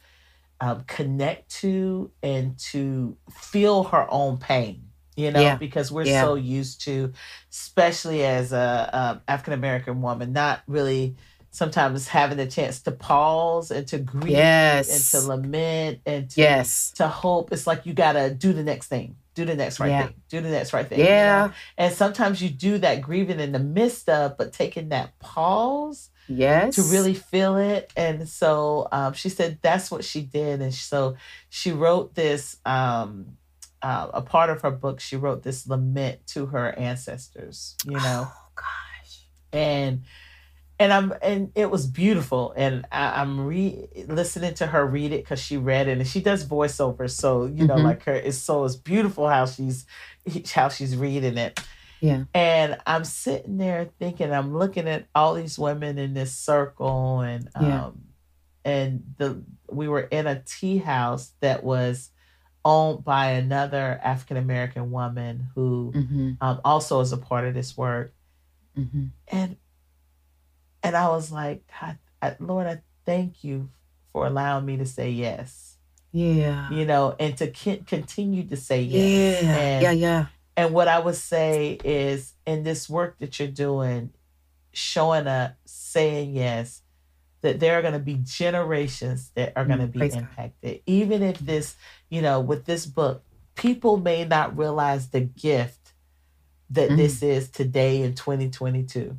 um, connect to and to feel her own pain you know, yeah. because we're yeah. so used to, especially as a, a African American woman, not really sometimes having the chance to pause and to grieve yes. and to lament and to, yes. to hope. It's like you gotta do the next thing, do the next right yeah. thing, do the next right thing. Yeah. You know? And sometimes you do that grieving in the midst of, but taking that pause. Yes. To really feel it. And so um, she said that's what she did. And so she wrote this um, uh, a part of her book, she wrote this lament to her ancestors. You know, oh gosh, and and I'm and it was beautiful. And I, am re listening to her read it because she read it, and she does voiceover, so you know, mm-hmm. like her, it's so it's beautiful how she's how she's reading it. Yeah. And I'm sitting there thinking, I'm looking at all these women in this circle, and yeah. um, and the we were in a tea house that was owned by another African American woman who mm-hmm. um, also is a part of this work. Mm-hmm. And and I was like, God, I, Lord, I thank you for allowing me to say yes. Yeah. You know, and to continue to say yes. Yeah. And, yeah, yeah. And what I would say is in this work that you're doing, showing up, saying yes, that there are going to be generations that are going to mm, be impacted. God. Even if this, you know, with this book, people may not realize the gift that mm this is today in 2022.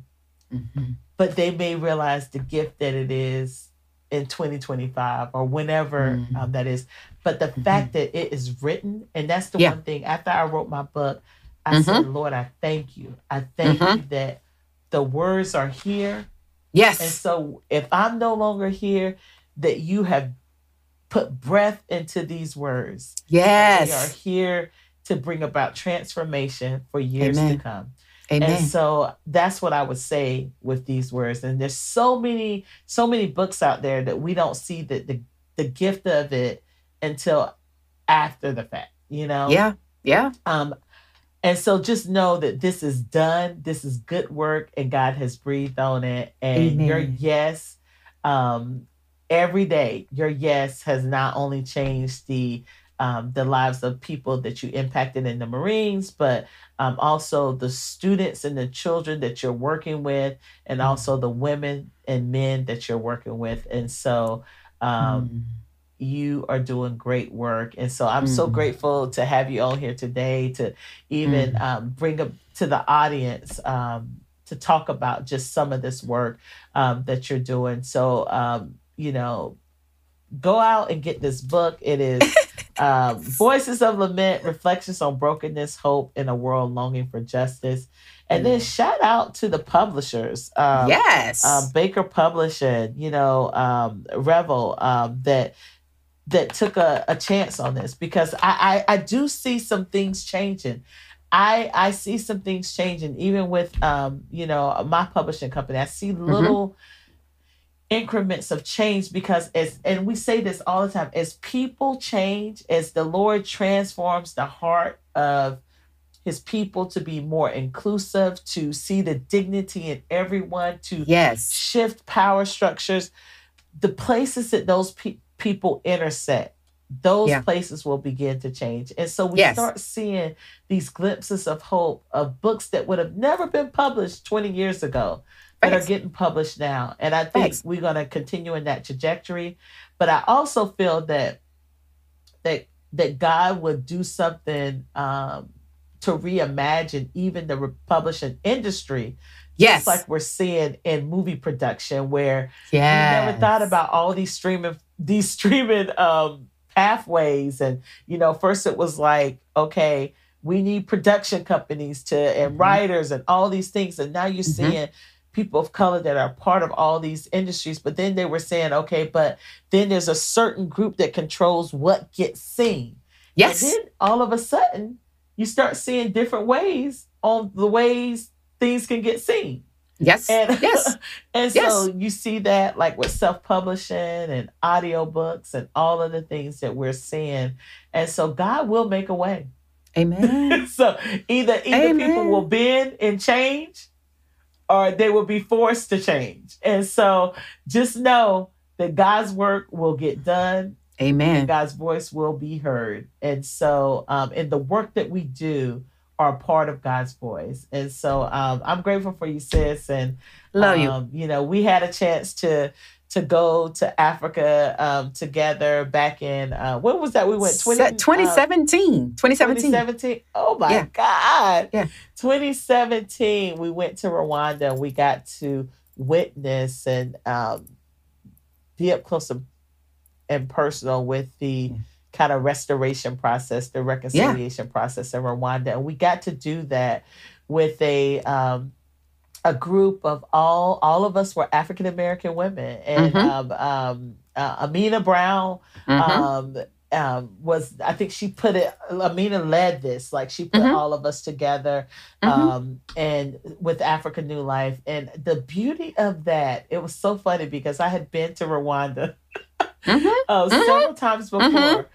Mm-hmm. But they may realize the gift that it is in 2025 or whenever mm-hmm. um, that is. But the mm-hmm. fact that it is written, and that's the yeah. one thing, after I wrote my book, I said, mm-hmm. Lord, I thank you. I thank mm-hmm. you that the words are here Yes. And so if I'm no longer here, that you have put breath into these words. Yes. We are here to bring about transformation for years Amen. to come. Amen. And so that's what I would say with these words. And there's so many, so many books out there that we don't see the the, the gift of it until after the fact, you know? Yeah. Yeah. Um, and so just know that this is done. This is good work, and God has breathed on it. And Amen. your yes, um, every day, your yes has not only changed the um, the lives of people that you impacted in the Marines, but um, also the students and the children that you're working with, and mm-hmm. also the women and men that you're working with. And so, um, mm you are doing great work. And so I'm mm so grateful to have you on here today to even mm um, bring up to the audience um, to talk about just some of this work um, that you're doing. So, um, you know, go out and get this book. It is um, Voices of Lament Reflections on Brokenness, Hope in a World Longing for Justice. And then shout out to the publishers. Um, yes. Baker Publishing, you know, um, Revell, um, that that took a, a chance on this because I, I, I do see some things changing. I I see some things changing even with um you know my publishing company. I see mm-hmm. little mm-hmm. Increments of change because as and we say this all the time as people change as the Lord transforms the heart of his people to be more inclusive to see the dignity in everyone to yes shift power structures the places that those people people intersect, those yeah. places will begin to change. And so we yes. start seeing these glimpses of hope of books that would have never been published 20 years ago that are getting published now. And I think we're going to continue in that trajectory. But I also feel that that that God would do something um, to reimagine even the publishing industry Yes. Just like we're seeing in movie production where yes. we never thought about all these streaming these streaming um pathways and you know first it was like okay we need production companies to and mm-hmm. writers and all these things and now you're mm-hmm. seeing people of color that are part of all these industries but then they were saying okay but then there's a certain group that controls what gets seen yes and then all of a sudden you start seeing different ways on the ways things can get seen. Yes. And, yes. and yes. so you see that like with self-publishing and audiobooks and all of the things that we're seeing. And so God will make a way. Amen. so either either Amen. people will bend and change or they will be forced to change. And so just know that God's work will get done. Amen. God's voice will be heard. And so, um, and the work that we do are part of God's voice. And so, um, I'm grateful for you, sis. And love you. Um, you know, we had a chance to to go to Africa um, together back in uh, when was that? We went 20, 2017. 2017. 2017. Oh my Yeah. God. Yeah. 2017. We went to Rwanda and we got to witness and um, be up close and, personal with the Mm. kind of restoration process, the reconciliation process in Rwanda. And we got to do that with a um, a group of all all of us were African American women, and Mhm. um, um, uh, Amena Brown Mhm. um, um, was I think she put it. Amena led this, like she put Mhm. all of us together, Mhm. um, and with African New Life, and the beauty of that, it was so funny because I had been to Rwanda Mhm. uh, Mhm. several times before,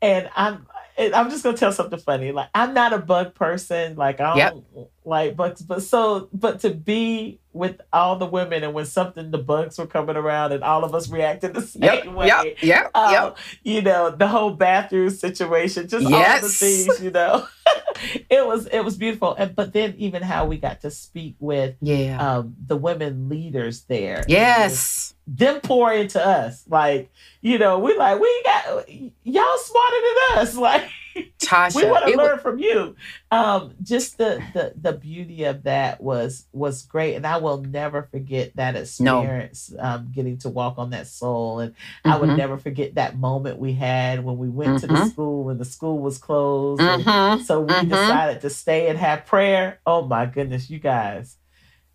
and I'm. And I'm just gonna tell something funny. Like I'm not a bug person. Like I Yep. don't like bugs, but so but to be with all the women and when something the bugs were coming around and all of us reacted the same Yep. way. Yep. Yep. Um, Yep. You know, the whole bathroom situation, just all the things, you know. it was it was beautiful. And but then even how we got to speak with Yeah. um the women leaders there. yes. Them pour into us. Like, you know, we like, we got y'all smarter than us. Like Tasha. we want to learn from you. Um, just the, the the beauty of that was was great, and I will never forget that experience. Um, getting to walk on that soul, and I would Mhm. never forget that moment we had when we went to the Mhm. school when the school was closed. Mhm. so we Mhm. decided to stay and have prayer. Oh my goodness, you guys.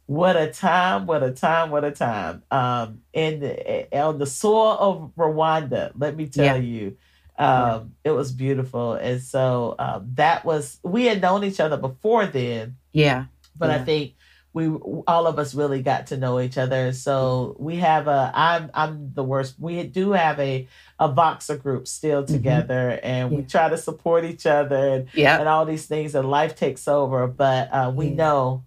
What a time, what a time, what a time. Um, in the, on the soil of Rwanda, let me tell Yeah. you, um, it was beautiful. And so um, that was, we had known each other before then, Yeah. but I think we all of us really got to know each other. So we have a I'm I'm the worst. We do have a a Voxer group still Mhm. together, and we try to support each other and Yeah. and all these things, and life takes over. But uh, we Yeah. know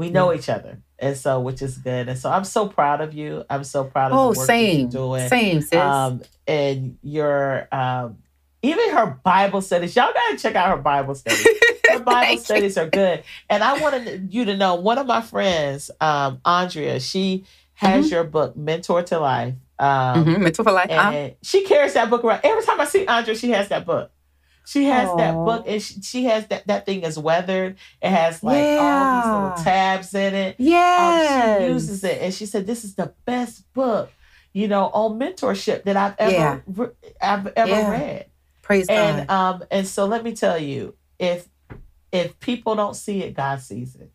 we know each other, and so which is good. And so I'm so proud of you. I'm so proud of Oh, the work same. you're doing. Same, sis. Um, and your um, even her Bible studies. Y'all gotta check out her Bible studies her Bible studies are good. And I wanted you to know one of my friends, um, Andrea, she has Mm-hmm. your book, Mentor to Life. Um, Mhm. Mentor for Life. And she carries that book around. Every time I see Andrea, she has that book. She has that book, and she, she has that that thing is weathered. It has like all these little tabs in it. Yeah, Um, she uses it, and she said, "This is the best book, you know, on mentorship that I've ever Yeah. re- I've ever Yeah. read." Praise and God. um and so let me tell you if if people don't see it god sees it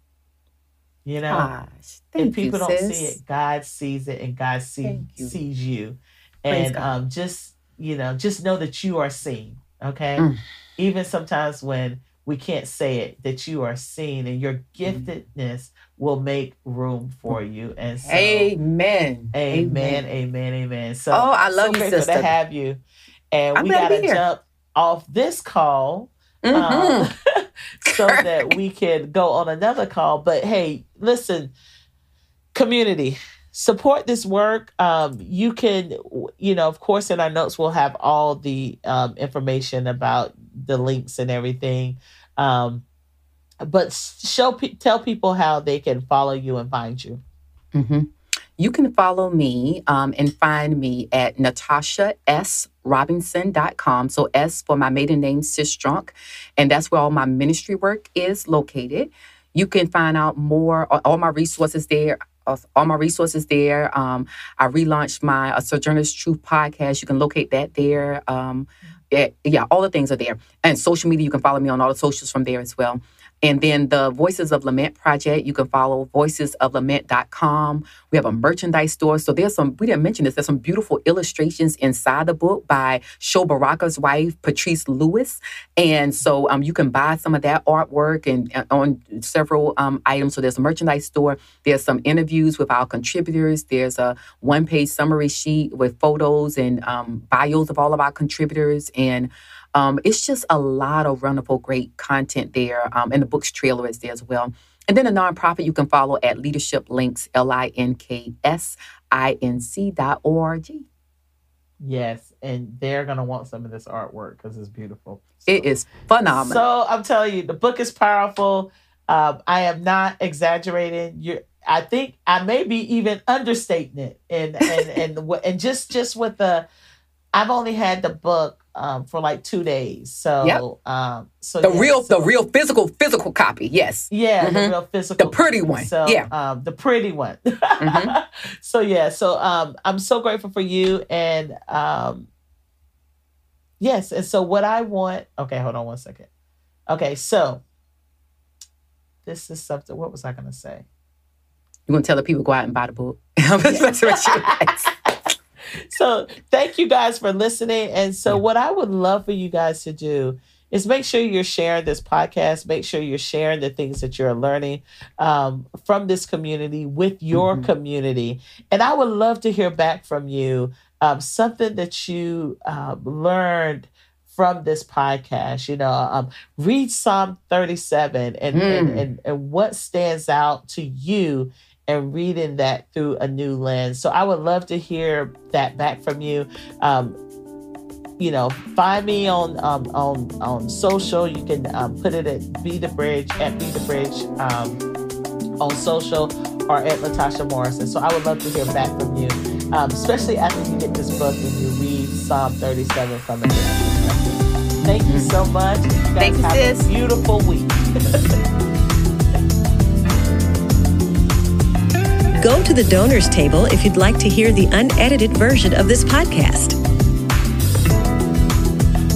you know Gosh, thank if people you, don't sis. see it god sees it and god see, you. sees you Praise and God. um just you know just know that you are seen okay Mm. even sometimes when we can't say it that you are seen and your giftedness will make room for you and so Amen. Amen, amen, amen. So, Oh, I love so you, sister. to have you. And I'm we got to jump off this call Mhm. um, so that we can go on another call. But hey, listen, community, support this work. Um, you can, you know, of course, in our notes, we'll have all the um, information about the links and everything. Um, but show, tell people how they can follow you and find you. hmm You can follow me um, and find me at natashasrobinson.com. So S for my maiden name, Sistrunk. And that's where all my ministry work is located. You can find out more, all my resources there. All my resources there. Um, I relaunched my uh, Sojourner's Truth podcast. You can locate that there. Um, yeah, yeah, all the things are there. And social media, you can follow me on all the socials from there as well. And then the Voices of Lament project, you can follow voicesoflament.com. We have a merchandise store. So there's some, we didn't mention this, there's some beautiful illustrations inside the book by Sho Baraka's wife, Patrice Lewis. And so um, you can buy some of that artwork and uh, on several um, items. So there's a merchandise store. There's some interviews with our contributors. There's a one page summary sheet with photos and um, bios of all of our contributors. And um, it's just a lot of wonderful, great content there. Um, and the book's trailer is there as well. And then a nonprofit you can follow at Leadership Links, L I N K S I N C dot O R G. Yes, and they're gonna want some of this artwork because it's beautiful. So, it is phenomenal. So I'm telling you, the book is powerful. Um, I am not exaggerating. You, I think I may be even understating it, and and and and just just with the, I've only had the book um, for like two days. So, yep. um, so the yeah, real, so, the real physical, physical copy. Yes. Yeah, mm-hmm. the real physical, the pretty one. So, yeah, um, the pretty one. mm-hmm. So yeah, so um, I'm so grateful for you, and um, yes, and so what I want. Okay, hold on one second. Okay, so this is something. What was I going to say? You want to tell the people go out and buy the book? so thank you guys for listening. And so what I would love for you guys to do is make sure you're sharing this podcast. Make sure you're sharing the things that you're learning um, from this community with your mm-hmm. community. And I would love to hear back from you um, something that you uh, learned from this podcast. You know, um, read Psalm 37 and, mm. and, and, and what stands out to you and reading that through a new lens. So I would love to hear that back from you. Um, you know, find me on um, on on social. You can um, put it at Be the Bridge at Be the Bridge um, on social or at Latasha Morrison. So I would love to hear back from you, um, especially after you get this book and you read Psalm 37 from different Thank you so much. You Thank you, have sis. a beautiful week. Go to the donors table if you'd like to hear the unedited version of this podcast.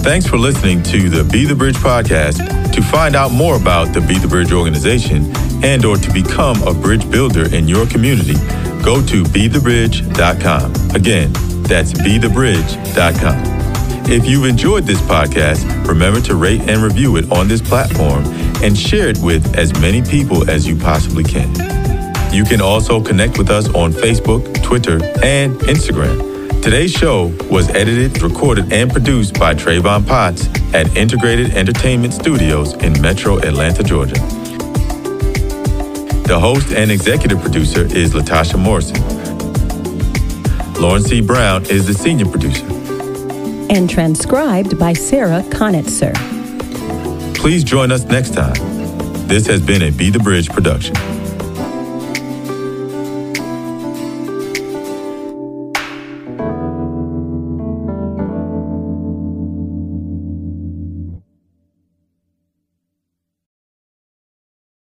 Thanks for listening to the Be the Bridge podcast. To find out more about the Be the Bridge organization and or to become a bridge builder in your community, go to bethebridge.com. Again, that's bethebridge.com. If you've enjoyed this podcast, remember to rate and review it on this platform and share it with as many people as you possibly can. You can also connect with us on Facebook, Twitter, and Instagram. Today's show was edited, recorded, and produced by Travon Potts at Integrated Entertainment Studios in Metro Atlanta, Georgia. The host and executive producer is Latasha Morrison. Lauren C. Brown is the senior producer. And transcribed by Sarah Conitzer. Please join us next time. This has been a Be the Bridge production.